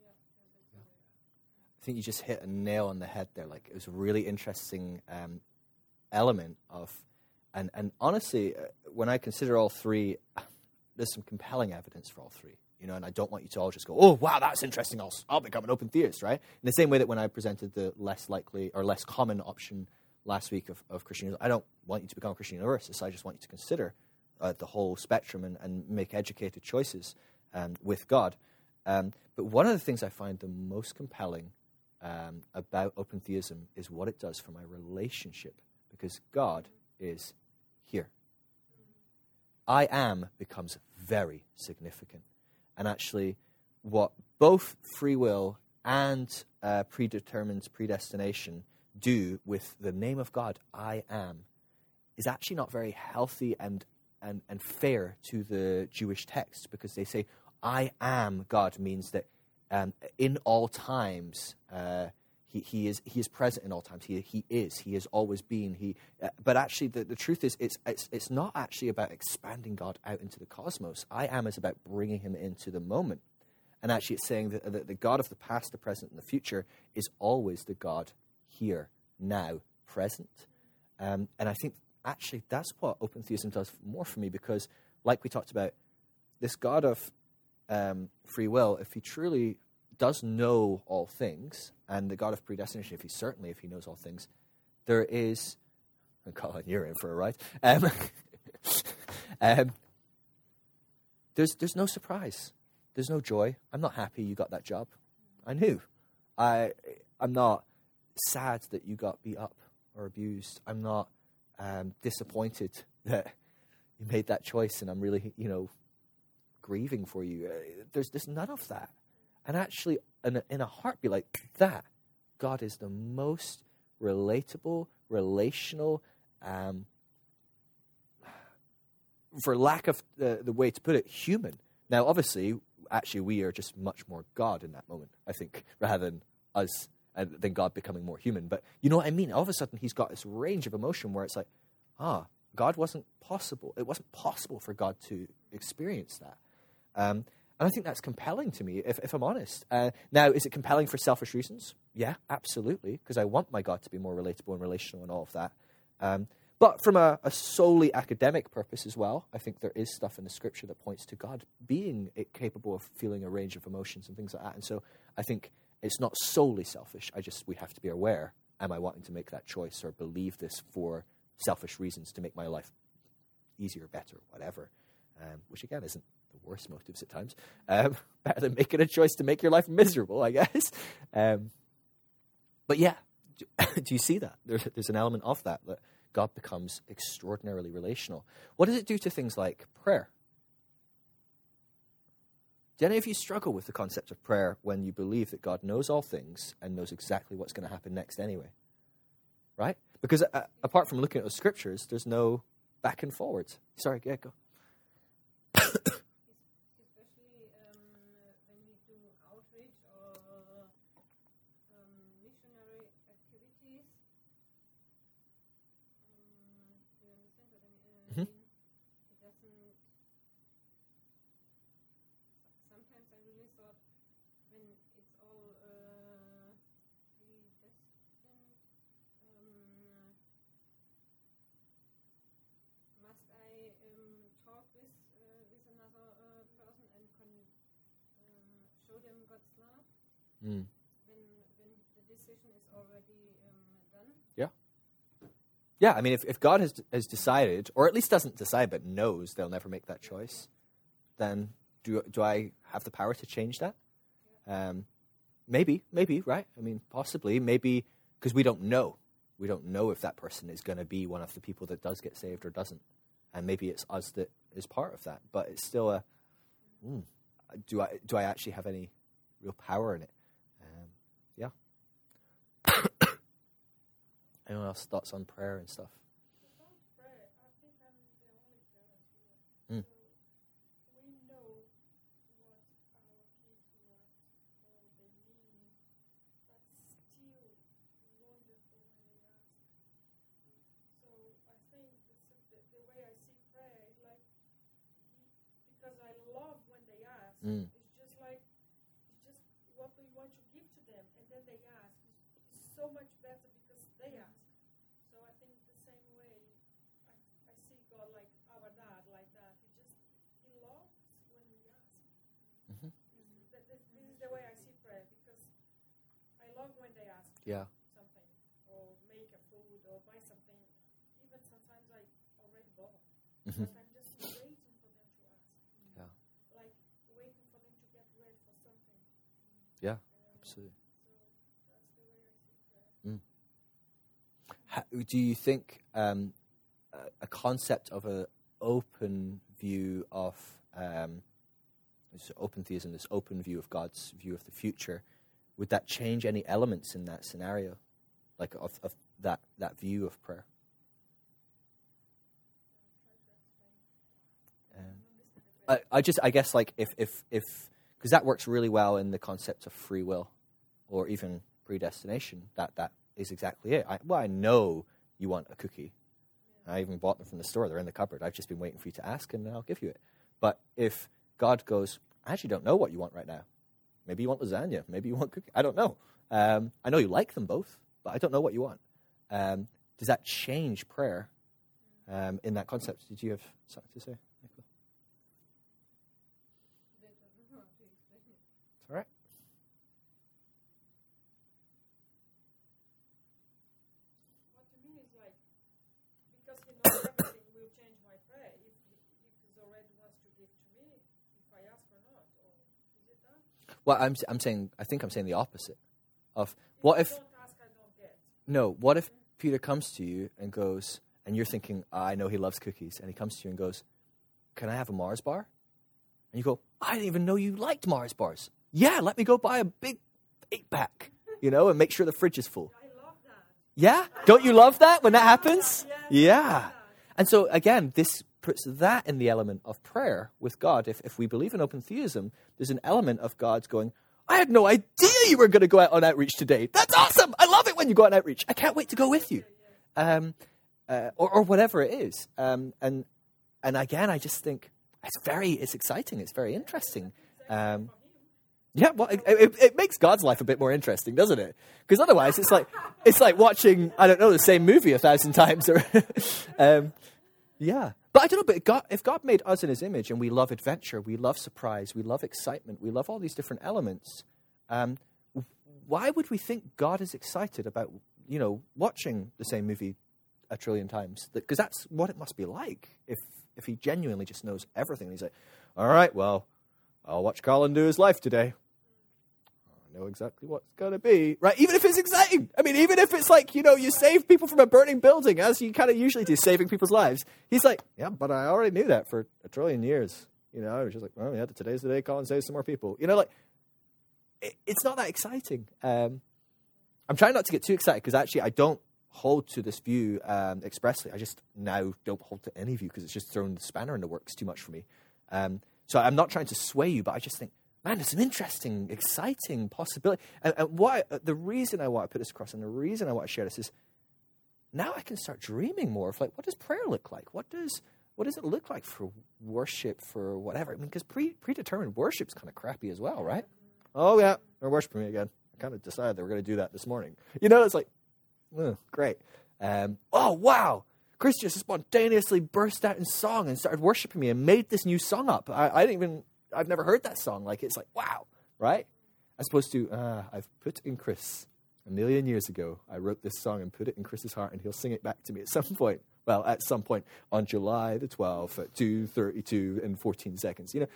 D: yeah, yeah, that's
B: Yeah.
D: the-
B: I think you just hit a nail on the head there. Like it was a really interesting um, element of, and and honestly, uh, when I consider all three, there's some compelling evidence for all three. You know, and I don't want you to all just go, "Oh, wow, that's interesting. I'll, I'll become an open theist," right? In the same way that when I presented the less likely or less common option last week of, of Christian, I don't want you to become a Christian universalist. I just want you to consider uh, the whole spectrum and, and make educated choices um, with God. Um, but one of the things I find the most compelling um, about open theism is what it does for my relationship because God is here. I am becomes very significant. And actually, what both free will and uh, predetermined predestination do with the name of God, I am, is actually not very healthy and, and, and fair to the Jewish text because they say, I am God means that um, in all times, uh, he, he, is, he is present in all times. He, he is. He has always been. He, uh, but actually, the, the truth is, it's, it's, it's not actually about expanding God out into the cosmos. I am is about bringing him into the moment. And actually, it's saying that, that the God of the past, the present, and the future is always the God here, now, present. Um, and I think actually that's what open theism does more for me because, like we talked about, this God of um, free will, if he truly does know all things, and the God of predestination, if he certainly, if he knows all things, there is. Colin, you're in for a ride. Um, um, there's there's no surprise. There's no joy. I'm not happy you got that job. I knew. I I'm not sad that you got beat up or abused. I'm not um, disappointed that you made that choice, and I'm really you know grieving for you. Uh, there's there's none of that. And actually, in a, in a heartbeat like that, God is the most relatable, relational, um, for lack of the, the way to put it, human. Now, obviously, actually, we are just much more God in that moment, I think, rather than us, uh, than God becoming more human. But you know what I mean? All of a sudden, he's got this range of emotion where it's like, ah, God wasn't possible. It wasn't possible for God to experience that. Um, and I think that's compelling to me, if, if I'm honest. Uh, now, is it compelling for selfish reasons? Yeah, absolutely, because I want my God to be more relatable and relational and all of that. Um, but from a, a, solely academic purpose as well, I think there is stuff in the scripture that points to God being capable of feeling a range of emotions and things like that. And so I think it's not solely selfish. I just, we have to be aware am I wanting to make that choice or believe this for selfish reasons to make my life easier, better, whatever? Um, which again isn't the worst motives at times. Um, better than making a choice to make your life miserable, I guess. Um, but yeah, do, do you see that? There's, there's an element of that that God becomes extraordinarily relational. What does it do to things like prayer? Do any of you struggle with the concept of prayer when you believe that God knows all things and knows exactly what's going to happen next anyway? Right? Because uh, apart from looking at the scriptures, there's no back and forwards. Sorry, yeah, go. Mm.
D: when when the decision is already um, done?
B: Yeah, I mean, if, if God has, has decided, or at least doesn't decide, but knows they'll never make that choice, then do, do I have the power to change that? Um, maybe, maybe, right? I mean, possibly, maybe, because we don't know. We don't know if that person is going to be one of the people that does get saved or doesn't. And maybe it's us that is part of that. But it's still a, mm, do, I, do I actually have any real power in it? Anyone else thoughts on prayer and stuff?
E: About prayer, I think I'm the only parent here.
B: Mm.
E: We know what our kids want or they need, but still wonderful when they ask. So I think the, the way I see prayer is like because I love when they ask.
B: Mm.
E: It's just like it's just what we want to give to them, and then they ask. It's so much better because they ask. So I think the same way I, I see God like our dad like that. He just he loves when we ask.
B: Mhm.
E: This, that- this, this is the way I see prayer because I love when they ask
B: Yeah.
E: something or make a food or buy something. Even sometimes I already bought,
B: Mhm.
E: but I'm just waiting for them to ask.
B: Yeah.
E: Like waiting for them to get ready for something.
B: Yeah,
E: Um,
B: Absolutely.
E: So that's the way I see prayer.
B: Ha- do you think um, a, a concept of an open view of um, this open theism, this open view of God's view of the future, would that change any elements in that scenario, like of, of that that view of prayer? Um, I, I just I guess like if if if because that works really well in the concept of free will, or even predestination. That that is exactly it. I, well, I know you want a cookie. I even bought them from the store. They're in the cupboard. I've just been waiting for you to ask, and I'll give you it. But if God goes, I actually don't know what you want right now. Maybe you want lasagna. Maybe you want cookie. I don't know. Um, I know you like them both, but I don't know what you want. Um, does that change prayer um, in that concept? Did you have something to say? Nicola?
D: They don't know how to explain it.
B: It's all right.
E: What to me is like because he knows everything will change my prayer if he, if he's already wants to give to me if I ask or not or is it that?
B: Well, I'm I'm saying I think I'm saying the opposite. Of what if
E: don't ask I don't get.
B: no? What if Peter comes to you and goes, and you're thinking, "Ah, I know he loves cookies, and he comes to you and goes, "Can I have a Mars bar?" And you go, "I didn't even know you liked Mars bars." Yeah, let me go buy a big eight pack, you know, and make sure the fridge is full.
E: I love that.
B: Yeah, don't you love that when that happens? Yeah. And so again, this puts that in the element of prayer with God. If, if we believe in open theism, there's an element of God's going, I had no idea you were going to go out on outreach today. That's awesome. I love it when you go on outreach. I can't wait to go with you. Um, uh, or, or whatever it is. Um, and, and again, I just think it's very, it's exciting. It's very interesting. Um, yeah, well, it, it, it makes God's life a bit more interesting, doesn't it? Because otherwise, it's like it's like watching I don't know the same movie a thousand times. Or, um, yeah, but I don't know. But God, if God made us in His image, and we love adventure, we love surprise, we love excitement, we love all these different elements, um, why would we think God is excited about you know watching the same movie a trillion times? Because that's what it must be like if if He genuinely just knows everything. He's like, all right, well, I'll watch Colin do his life today. Know exactly what's going to be. Right? Even if it's exciting. I mean, even if it's like, you know, you save people from a burning building, as you kind of usually do, saving people's lives. He's like, yeah, but I already knew that for a trillion years. You know, I was just like, oh, yeah, today's the day Colin saves some more people. You know, like, it, it's not that exciting. Um, I'm trying not to get too excited because actually I don't hold to this view um, expressly. I just now don't hold to any view because it's just thrown the spanner in the works too much for me. Um, so I'm not trying to sway you, but I just think, man, there's some interesting, exciting possibility. And, and why uh, the reason I want to put this across, and the reason I want to share this is now I can start dreaming more of like, what does prayer look like? What does what does it look like for worship, for whatever? I mean, because pre, predetermined worship's kind of crappy as well, right? Oh yeah, they're worshiping me again. I kind of decided they were going to do that this morning. You know, it's like, oh, great. Um, oh wow, Chris just spontaneously burst out in song and started worshiping me and made this new song up. I, I didn't even, I've never heard that song. Like it's like wow, right? As opposed to, uh, I've put in Chris a million years ago. I wrote this song and put it in Chris's heart, and he'll sing it back to me at some point. Well, at some point on July the 12th at 2:32 and 14 seconds. You know,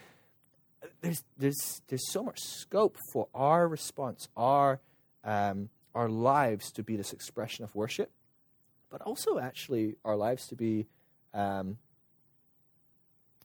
B: there's there's there's so much scope for our response, our um, our lives to be this expression of worship, but also actually our lives to be um,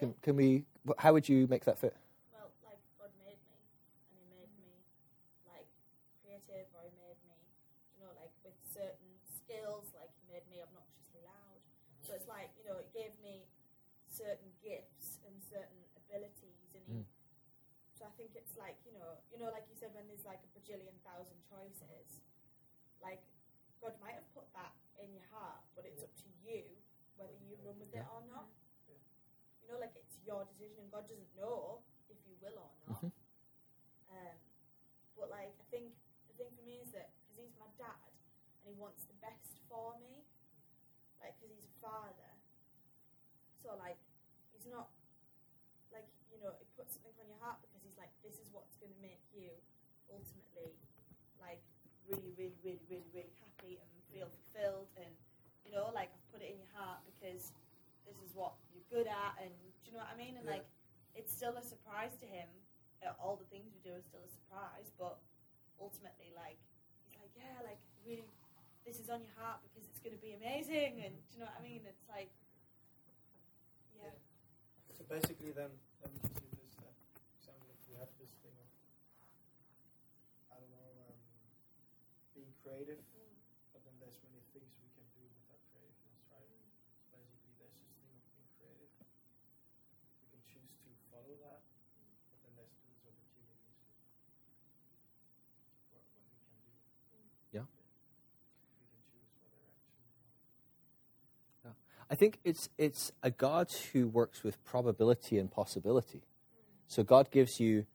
B: Can, can we? How would you make that fit?
F: Well, like God made me, and He made me like creative, or He made me, you know, like with certain skills. Like He made me obnoxiously loud. So it's like you know, it gave me certain gifts and certain abilities, and He.
B: Mm.
F: So I think it's like you know, you know, like you said, when there's like a bajillion thousand choices, like God might have put that in your heart, but it's up to you whether you run with it or not. Know, like it's your decision, and God doesn't know if you will or not.
B: Mhm.
F: Um, but like, I think the thing for me is that because he's my dad and he wants the best for me, like because he's a father. So like, he's not like you know, he puts something on your heart because he's like, this is what's going to make you ultimately like really, really, really, really, really happy and feel fulfilled, and you know, like I've put it in your heart because this is what good at, and do you know what I mean? And
C: Yeah.
F: like, it's still a surprise to him. Uh, all the things we do are still a surprise, but ultimately, like, he's like, yeah, like, really, this is on your heart because it's going to be amazing, and do you know what I mean? It's like, yeah,
C: So basically, then let me just use this uh, example. If we have this thing of, I don't know, um, being creative,
F: Mm.
C: but then there's many things we can do with our creativeness, right? So basically, there's this thing of being creative. We can choose to follow that, but then there's those opportunities. What, what we can do. Mm.
B: Yeah.
C: We can choose what direction. we want.
B: I think it's it's a God who works with probability and possibility. Mm. So God gives you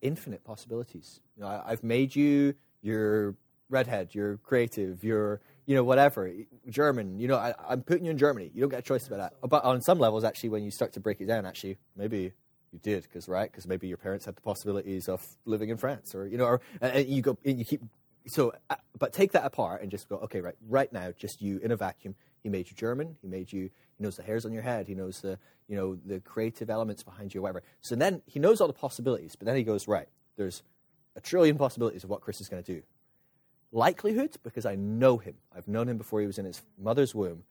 B: infinite possibilities. You know, I, I've made you. You're redhead. You're creative. You're you know whatever German. You know I, I'm putting you in Germany. You don't get a choice about that. But on some levels, actually, when you start to break it down, actually maybe you did because right because maybe your parents had the possibilities of living in France or you know or and and you go and you keep so uh, but take that apart and just go okay right right now just you in a vacuum he made you german he made you he knows the hairs on your head he knows the you know the creative elements behind you whatever so then he knows all the possibilities but then he goes right there's a trillion possibilities of what chris is going to do likelihood because i know him i've known him before he was in his mother's womb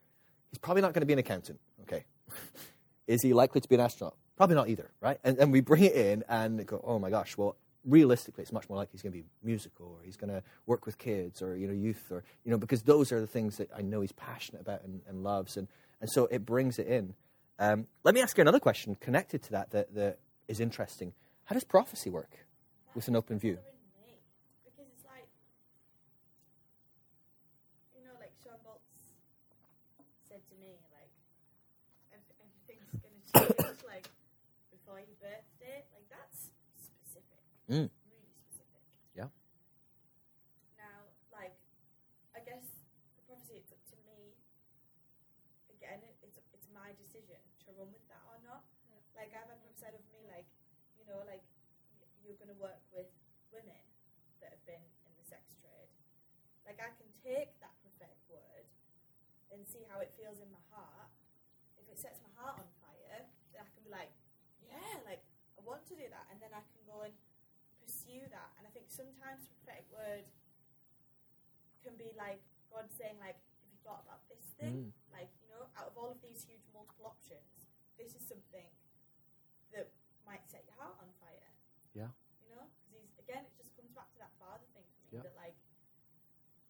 B: he's probably not going to be an accountant okay is he likely to be an astronaut probably not either right and, and we bring it in and go oh my gosh well realistically, it's much more likely he's going to be musical or he's going to work with kids or you know youth or you know because those are the things that I know he's passionate about and, and loves and and so it brings it in. Um, let me ask you another question connected to that, that that is interesting. How does prophecy work with an open view?
F: bothering me because it's like, you know, like Sean Boltz said to me, like, ev- everything's going to change, like, before your birthday. Like, that's specific.
B: Mm.
F: Really specific.
B: Yeah.
F: Now, like, I guess the prophecy, it's up to me. Again, it, it's it's my decision to run with that or not. Like, I've had people said of me, like, you know, like, you're going to work with women that have been in the sex trade. Like, I can take that prophetic word and see how it feels in my heart. If it sets my heart on fire, then I can be like, yeah, like, I want to do that. And then I can go and pursue that. And I think sometimes prophetic word can be like God saying, like, have you thought about this thing? Like, you know, out of all of these huge multiple options, this is something that might set your heart on fire.
B: Yeah.
F: You know, because he's again, it just comes back to that father thing for me
B: Yeah.
F: that like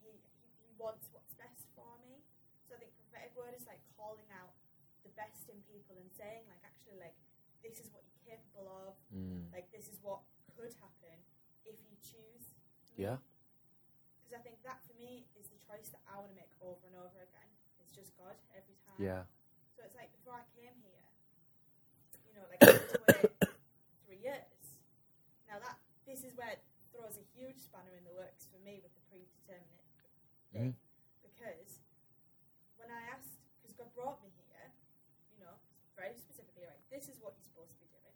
F: he, he he wants what's best for me. So I think prophetic word is like calling out the best in people and saying like actually like this is what you're capable of.
B: Mm.
F: Like this is what could happen choose.
B: Yeah.
F: Because I think that for me is the choice that I want to make over and over again. It's just God every time.
B: Yeah.
F: So it's like before I came here, you know, like three years. Now that this is where it throws a huge spanner in the works for me with the predeterminate mm-hmm. thing, because when I asked, because God brought me here, you know, very specifically, right, this is what you're supposed to be doing.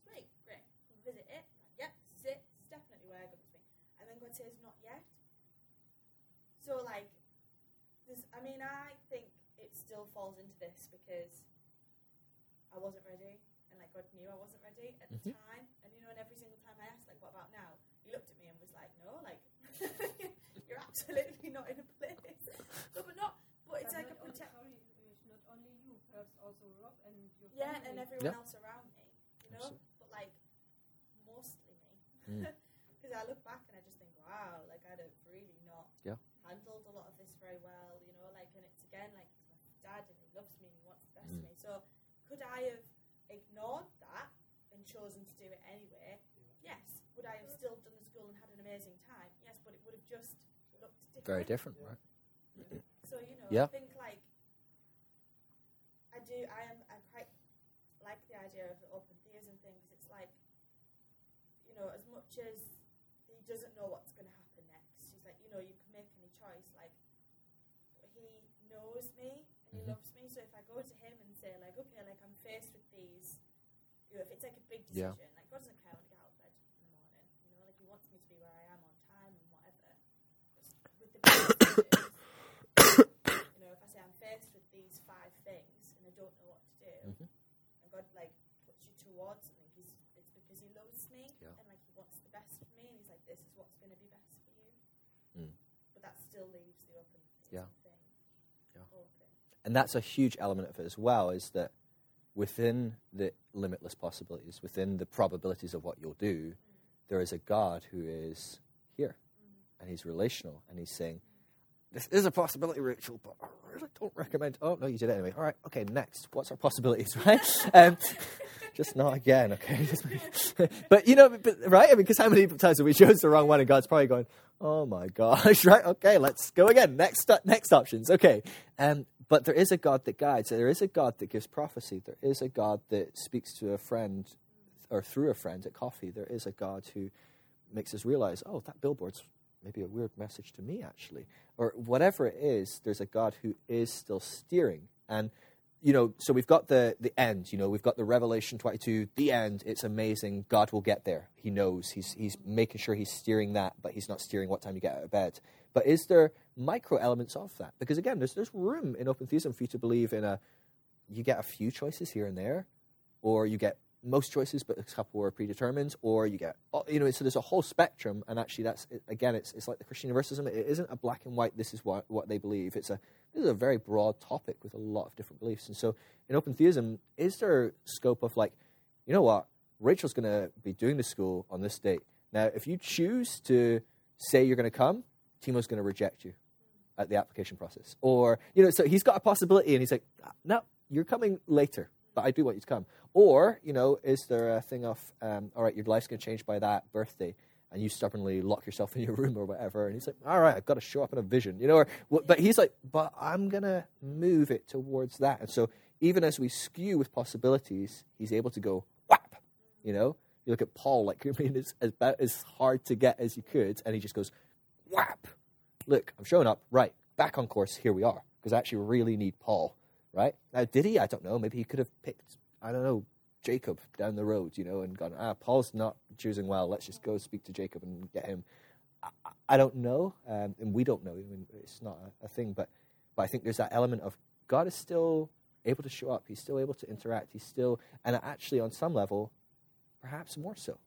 F: Sweet, great, come visit it. Like, yep, this is it. This is definitely where God wants me. And then God says, not yet. So like, there's, I mean, I think it still falls into this because I wasn't ready, and like God knew I wasn't ready at the
B: Mhm.
F: time. And you know, and every single time I asked, like, what about now? He looked at me and was like, no, like, you're absolutely not in a place. No, but not. But it's
D: But
F: like a
D: not only-
F: protect.
D: sorry, it's not only you, perhaps also Rob and your
F: Yeah,
D: family.
F: and everyone
B: Yeah.
F: else around me, you know.
B: Absolutely.
F: But like, mostly me,
B: Mm.
F: because I look back and I just think, wow, like I'd have really not
B: Yeah.
F: Handled a lot of this very well, you know. Like, and it's again like he's my dad and he loves me and he wants the best
B: Mm.
F: for me. So could I have ignored that and chosen to do it anyway? Yes. Would I have still done the school and had an amazing time? Yes, but it would have just looked different.
B: Very different, right?
F: So you know,
B: Yeah.
F: I think like I do. I am. I quite like the idea of the open theism thing because it's like, you know, as much as he doesn't know what's going to happen next, he's like, you know, you can make any choice. Like he knows me and he
B: Mhm.
F: loves me. So if I go to him and say like, okay, like I'm faced with these, you know, if it's like a big
B: Yeah.
F: decision, like God doesn't care when I get out of bed in the morning. You know, like he wants me to be where I am on time and whatever. With the you know, if I say I'm faced with these five things and I don't know what to do,
B: Mhm.
F: and God like puts you towards something, he's it's because he loves me
B: Yeah.
F: and like he wants the best for me, and he's like, this is what's going to be best for you.
B: Mm.
F: But that still leaves the open
B: Yeah.
F: thing
B: Yeah.
F: open.
B: and that's a huge element of it as well is that within the limitless possibilities within the probabilities of what you'll do there is a god who is here and he's relational and he's saying this is a possibility rachel but i really don't recommend oh no you did it anyway all right okay next what's our possibilities right um, just not again okay but you know but, right i mean because how many times have we chose the wrong one and god's probably going oh my gosh right okay let's go again next next options okay um, but there is a God that guides. There is a God that gives prophecy. There is a God that speaks to a friend or through a friend at coffee. There is a God who makes us realize, oh, that billboard's maybe a weird message to me, actually. Or whatever it is, there's a God who is still steering. And, you know, so we've got the, the end, you know, we've got the Revelation 22, the end. It's amazing. God will get there. He knows. He's, he's making sure he's steering that, but he's not steering what time you get out of bed. But is there micro elements of that? Because again, there's there's room in open theism for you to believe in a you get a few choices here and there, or you get most choices but a couple are predetermined, or you get you know. So there's a whole spectrum, and actually that's again, it's it's like the Christian universalism. It isn't a black and white. This is what what they believe. It's a this is a very broad topic with a lot of different beliefs. And so in open theism, is there scope of like, you know what, Rachel's going to be doing the school on this date. Now, if you choose to say you're going to come, Timo's going to reject you at the application process. Or, you know, so he's got a possibility and he's like, no, you're coming later, but I do want you to come. Or, you know, is there a thing of, um, all right, your life's going to change by that birthday and you stubbornly lock yourself in your room or whatever. And he's like, all right, I've got to show up in a vision, you know, or, but he's like, but I'm going to move it towards that. And so even as we skew with possibilities, he's able to go, whap, you know, you look at Paul, like, I mean, it's about as hard to get as you could. And he just goes, whap, look, I'm showing up, right, back on course, here we are, because I actually really need Paul, right? Now, did he? I don't know. Maybe he could have picked, I don't know, Jacob down the road, you know, and gone, ah, Paul's not choosing well, let's just go speak to Jacob and get him. I, I don't know, um, and we don't know, I mean, it's not a, a thing, but, but I think there's that element of God is still able to show up, he's still able to interact, he's still, and actually on some level, perhaps more so.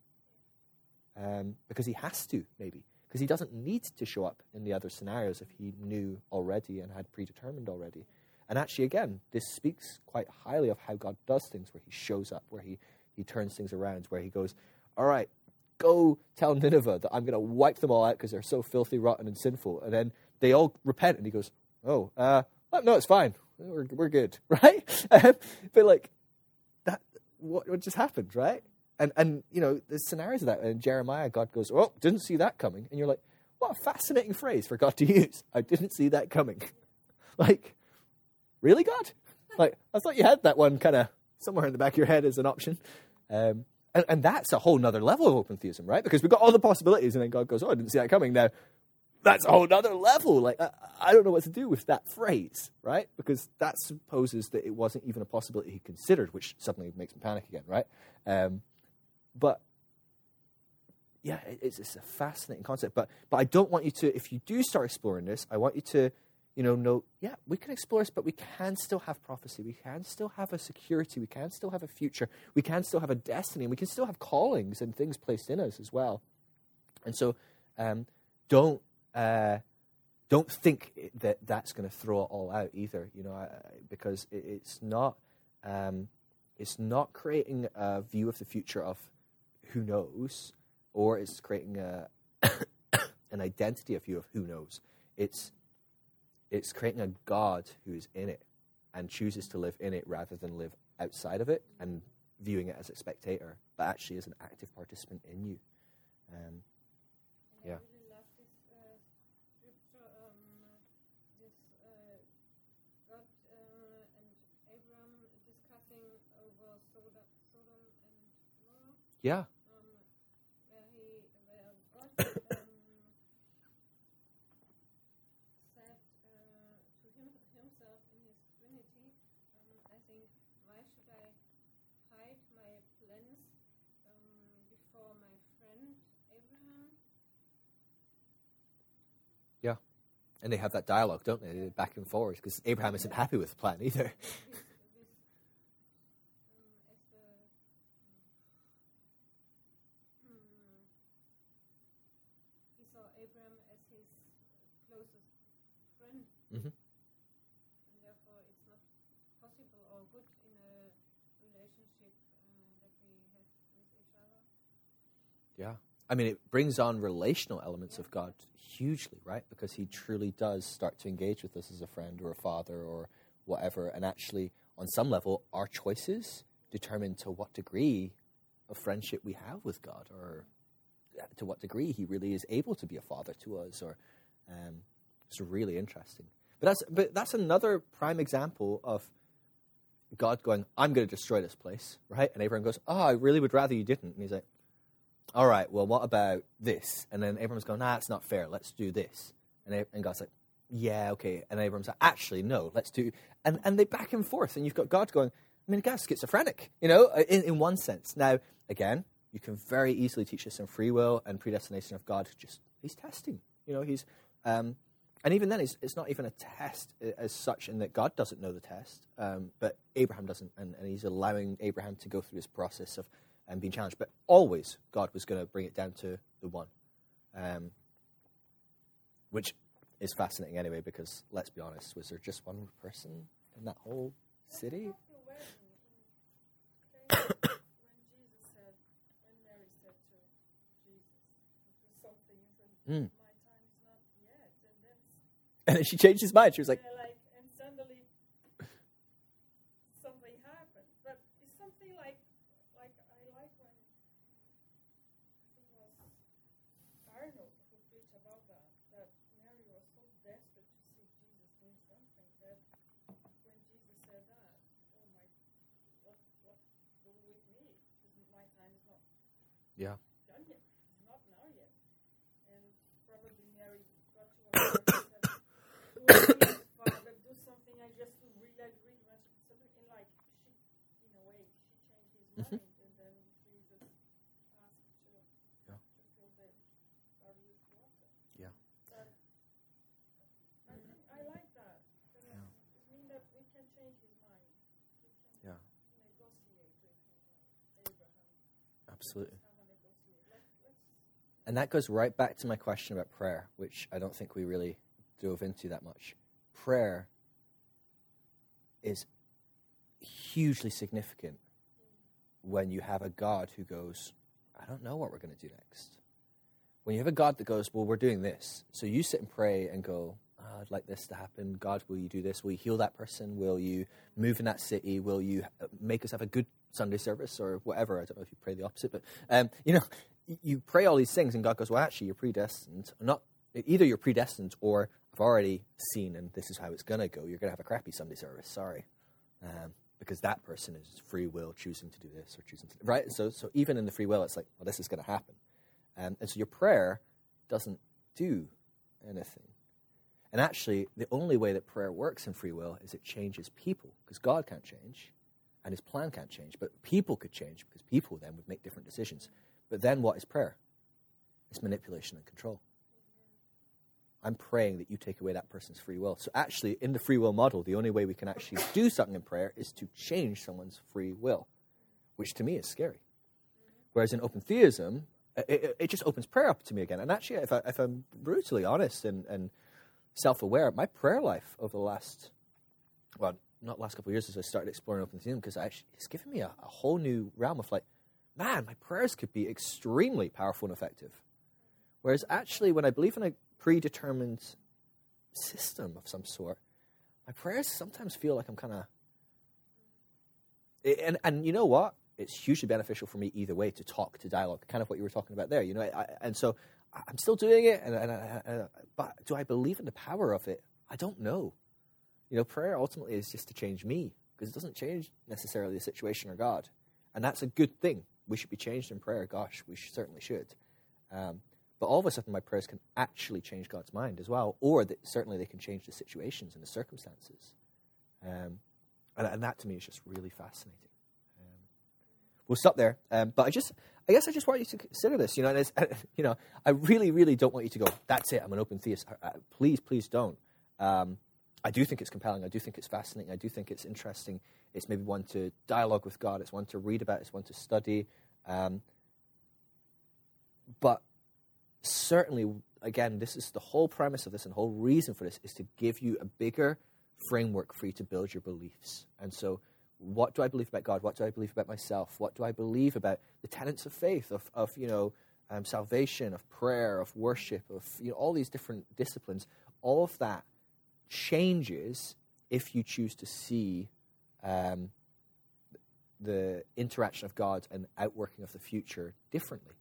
B: Um, because he has to, maybe because he doesn't need to show up in the other scenarios if he knew already and had predetermined already. And actually, again, this speaks quite highly of how God does things, where he shows up, where he, he turns things around, where he goes, All right, go tell Nineveh that I'm going to wipe them all out because they're so filthy, rotten, and sinful. And then they all repent, and he goes, Oh, uh, oh, no, it's fine. We're, we're good, right? Um, but like, that, what, what just happened, right? And, and you know, there's scenarios of that. And Jeremiah, God goes, Oh, didn't see that coming. And you're like, What a fascinating phrase for God to use. I didn't see that coming. like, really, God? Like, I thought you had that one kind of somewhere in the back of your head as an option. Um, and, and that's a whole nother level of open theism, right? Because we've got all the possibilities, and then God goes, Oh, I didn't see that coming. Now, that's a whole nother level. Like, I, I don't know what to do with that phrase, right? Because that supposes that it wasn't even a possibility he considered, which suddenly makes me panic again, right? Um, but yeah, it's, it's a fascinating concept. But but I don't want you to, if you do start exploring this, I want you to, you know, know, yeah, we can explore this, but we can still have prophecy. We can still have a security. We can still have a future. We can still have a destiny. And we can still have callings and things placed in us as well. And so, um, don't uh, don't think that that's going to throw it all out either. You know, because it's not um, it's not creating a view of the future of who knows, or it's creating a an identity of of who knows. It's it's creating a God who is in it and chooses to live in it rather than live outside of it and viewing it as a spectator, but actually as an active participant in you. Um,
D: And
B: Yeah.
D: I really love this uh, scripture, um, this uh, God uh, and Abram discussing over Sodom, Sodom and Gomorrah,
B: yeah,
D: um, where he, where God um, said uh, to him, himself in his Trinity, um, I think, why should I hide my plans um, before my friend Abraham?
B: And they have that dialogue, don't they, back and forth, because Abraham isn't happy with the plan either.
D: and therefore it's not possible or good in a relationship that we have with each other.
B: Yeah. I mean, it brings on relational elements of God hugely, right? Because he truly does start to engage with us as a friend or a father or whatever. And actually, on some level, our choices determine to what degree of friendship we have with God or to what degree he really is able to be a father to us. Or um, It's really interesting. But that's, but that's another prime example of God going, I'm going to destroy this place, right? And Abraham goes, Oh, I really would rather you didn't. And he's like, all right, well, what about this? And then Abram's going, nah, it's not fair. Let's do this. And, Ab- and God's like, yeah, okay. And Abram's like, actually, no, let's do. And, and they back and forth. And you've got God going, I mean, God's schizophrenic, you know, uh, in, in one sense. Now, again, you can very easily teach us in free will and predestination of God. Just, he's testing, you know, he's, um, and even then, it's, it's not even a test uh, as such in that God doesn't know the test, um, but Abraham doesn't. And, and he's allowing Abraham to go through this process of and being challenged. But always, God was going to bring it down to the one, um, which is fascinating anyway. Because let's be honest, was there just one person in that whole city?
E: when Jesus said, when Mary said to Jesus, do something, he said,
B: Mm.
E: my time is not yet. And then
B: And then she changed his mind. She was like,
E: yeah, like, and suddenly something happened. But it's something like, like I like when I think it was Arnold who preached about that, that Mary was so desperate to see Jesus doing something that when Jesus said that, oh my, what, what do with me? Because my time is not
B: Yeah.
E: done yet. It's not now yet. And probably Mary got to a point and said, "Please, Father, do something. I just really, I really want to do something. And like, she, in a way, she changed his
B: Mhm.
E: mind. And then Jesus asked to,
B: Yeah.
E: to fill the body with water.
B: Yeah.
E: But I, think I like that. Because
B: Yeah.
E: it means that we can change his mind. We can
B: Yeah.
E: negotiate with him like Abraham.
B: absolutely.
E: Let's have a negotiate. Let's, let's
B: And that goes right back to my question about prayer, which I don't think we really dove into that much. Prayer is hugely significant when you have a God who goes, I don't know what we're going to do next. When you have a God that goes, Well, we're doing this. So you sit and pray and go, oh, I'd like this to happen. God, will you do this? Will you heal that person? Will you move in that city? Will you uh, make us have a good Sunday service or whatever? I don't know if you pray the opposite, but um, you know, you pray all these things, and God goes, "Well, actually, you're predestined. Not either you're predestined, or I've already seen, and this is how it's going to go. You're going to have a crappy Sunday service. Sorry, um, because that person is free will choosing to do this or choosing to right. So, so even in the free will, it's like, well, this is going to happen, um, and so your prayer doesn't do anything. And actually, the only way that prayer works in free will is it changes people, because God can't change, and His plan can't change. But people could change, because people then would make different decisions. But then what is prayer? It's manipulation and control. I'm praying that you take away that person's free will. So, actually, in the free will model, the only way we can actually do something in prayer is to change someone's free will, which to me is scary. Whereas in open theism, uh, it, it, it just opens prayer up to me again. And actually, if, I, if I'm brutally honest and, and self aware, my prayer life over the last, well, not last couple of years as I started exploring open theism, because it's given me a, a whole new realm of like, man, my prayers could be extremely powerful and effective. Whereas actually, when I believe in a predetermined system of some sort, my prayers sometimes feel like I'm kind of. And, and you know what? It's hugely beneficial for me either way to talk, to dialogue, kind of what you were talking about there. You know, I, and so I'm still doing it, and, and, and, but do I believe in the power of it? I don't know. You know, prayer ultimately is just to change me because it doesn't change necessarily the situation or God, and that's a good thing. We should be changed in prayer. Gosh, we certainly should. Um, but all of a sudden, my prayers can actually change God's mind as well, or that certainly they can change the situations and the circumstances. Um, and, and, that to me is just really fascinating. Um, we'll stop there, um, but I just, I guess, I just want you to consider this. You know, and you know, I really, really don't want you to go. That's it. I'm an open theist. Uh, uh, please, please don't. Um, I do think it's compelling. I do think it's fascinating. I do think it's interesting. It's maybe one to dialogue with God. It's one to read about. It's one to study. Um, but certainly, again, this is the whole premise of this and the whole reason for this is to give you a bigger framework for you to build your beliefs. And so, what do I believe about God? What do I believe about myself? What do I believe about the tenets of faith, of, of you know, um, salvation, of prayer, of worship, of you know, all these different disciplines? All of that changes if you choose to see um, the interaction of God and outworking of the future differently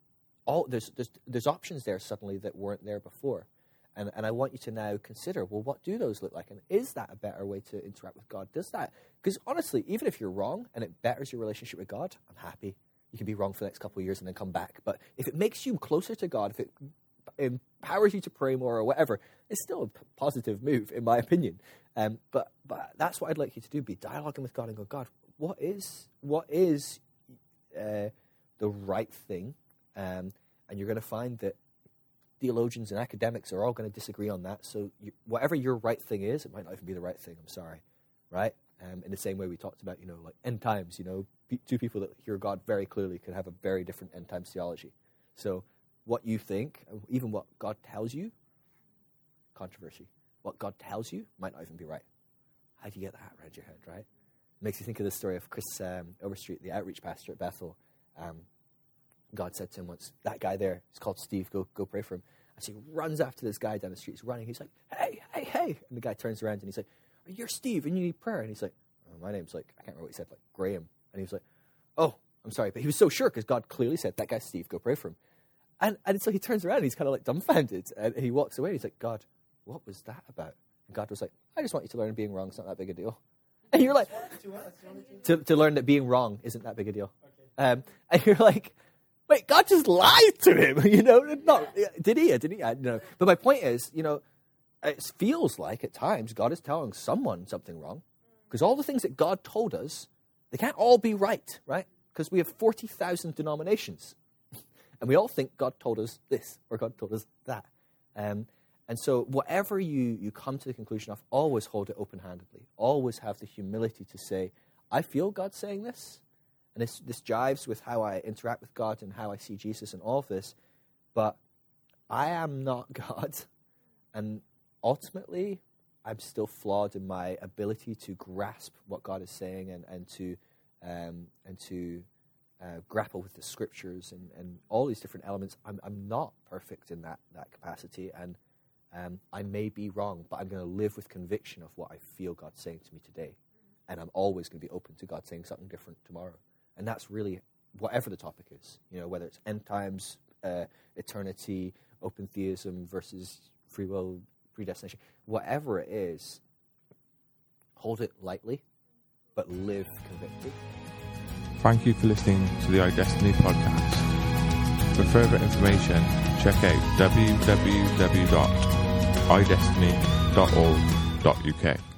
B: all there's, there's, there's options there suddenly that weren't there before. And, and I want you to now consider well, what do those look like? And is that a better way to interact with God? Does that? Because honestly, even if you're wrong and it betters your relationship with God, I'm happy. You can be wrong for the next couple of years and then come back. But if it makes you closer to God, if it empowers you to pray more or whatever, it's still a positive move, in my opinion. Um, but, but that's what I'd like you to do be dialoguing with God and go, God, what is, what is uh, the right thing um, and you're going to find that theologians and academics are all going to disagree on that. So, you, whatever your right thing is, it might not even be the right thing. I'm sorry, right? Um, in the same way we talked about, you know, like end times. You know, two people that hear God very clearly can have a very different end times theology. So, what you think, even what God tells you, controversy. What God tells you might not even be right. How do you get that around your head, right? Makes you think of the story of Chris um, Overstreet, the outreach pastor at Bethel. Um, God said to him once, that guy there, called Steve, go, go pray for him. And so he runs after this guy down the street. He's running. He's like, hey, hey, hey. And the guy turns around and he's like, you're Steve and you need prayer. And he's like, oh, my name's like, I can't remember what he said, like Graham. And he was like, oh, I'm sorry. But he was so sure because God clearly said, that guy's Steve, go pray for him. And, and so he turns around and he's kind of like dumbfounded. And he walks away. He's like, God, what was that about? And God was like, I just want you to learn being wrong is not that big a deal. And you're like, to, to learn that being wrong isn't that big a deal. Okay. Um, and you're like, Wait, God just lied to him, you know? No, did he? Did he? I, no. But my point is, you know, it feels like at times God is telling someone something wrong because all the things that God told us, they can't all be right, right? Because we have 40,000 denominations. And we all think God told us this or God told us that. Um, and so, whatever you, you come to the conclusion of, always hold it open handedly. Always have the humility to say, I feel God saying this, and this, this jives with how I interact with God and how I see Jesus and all of this. But I am not God. And ultimately, I'm still flawed in my ability to grasp what God is saying and, and to, um, and to uh, grapple with the scriptures and, and all these different elements. I'm, I'm not perfect in that, that capacity. And um, I may be wrong, but I'm going to live with conviction of what I feel God's saying to me today. And I'm always going to be open to God saying something different tomorrow. And that's really whatever the topic is, you know, whether it's end times, uh, eternity, open theism versus free will, predestination, whatever it is, hold it lightly, but live convicted.
A: Thank you for listening to the iDestiny podcast. For further information, check out www.idestiny.org.uk.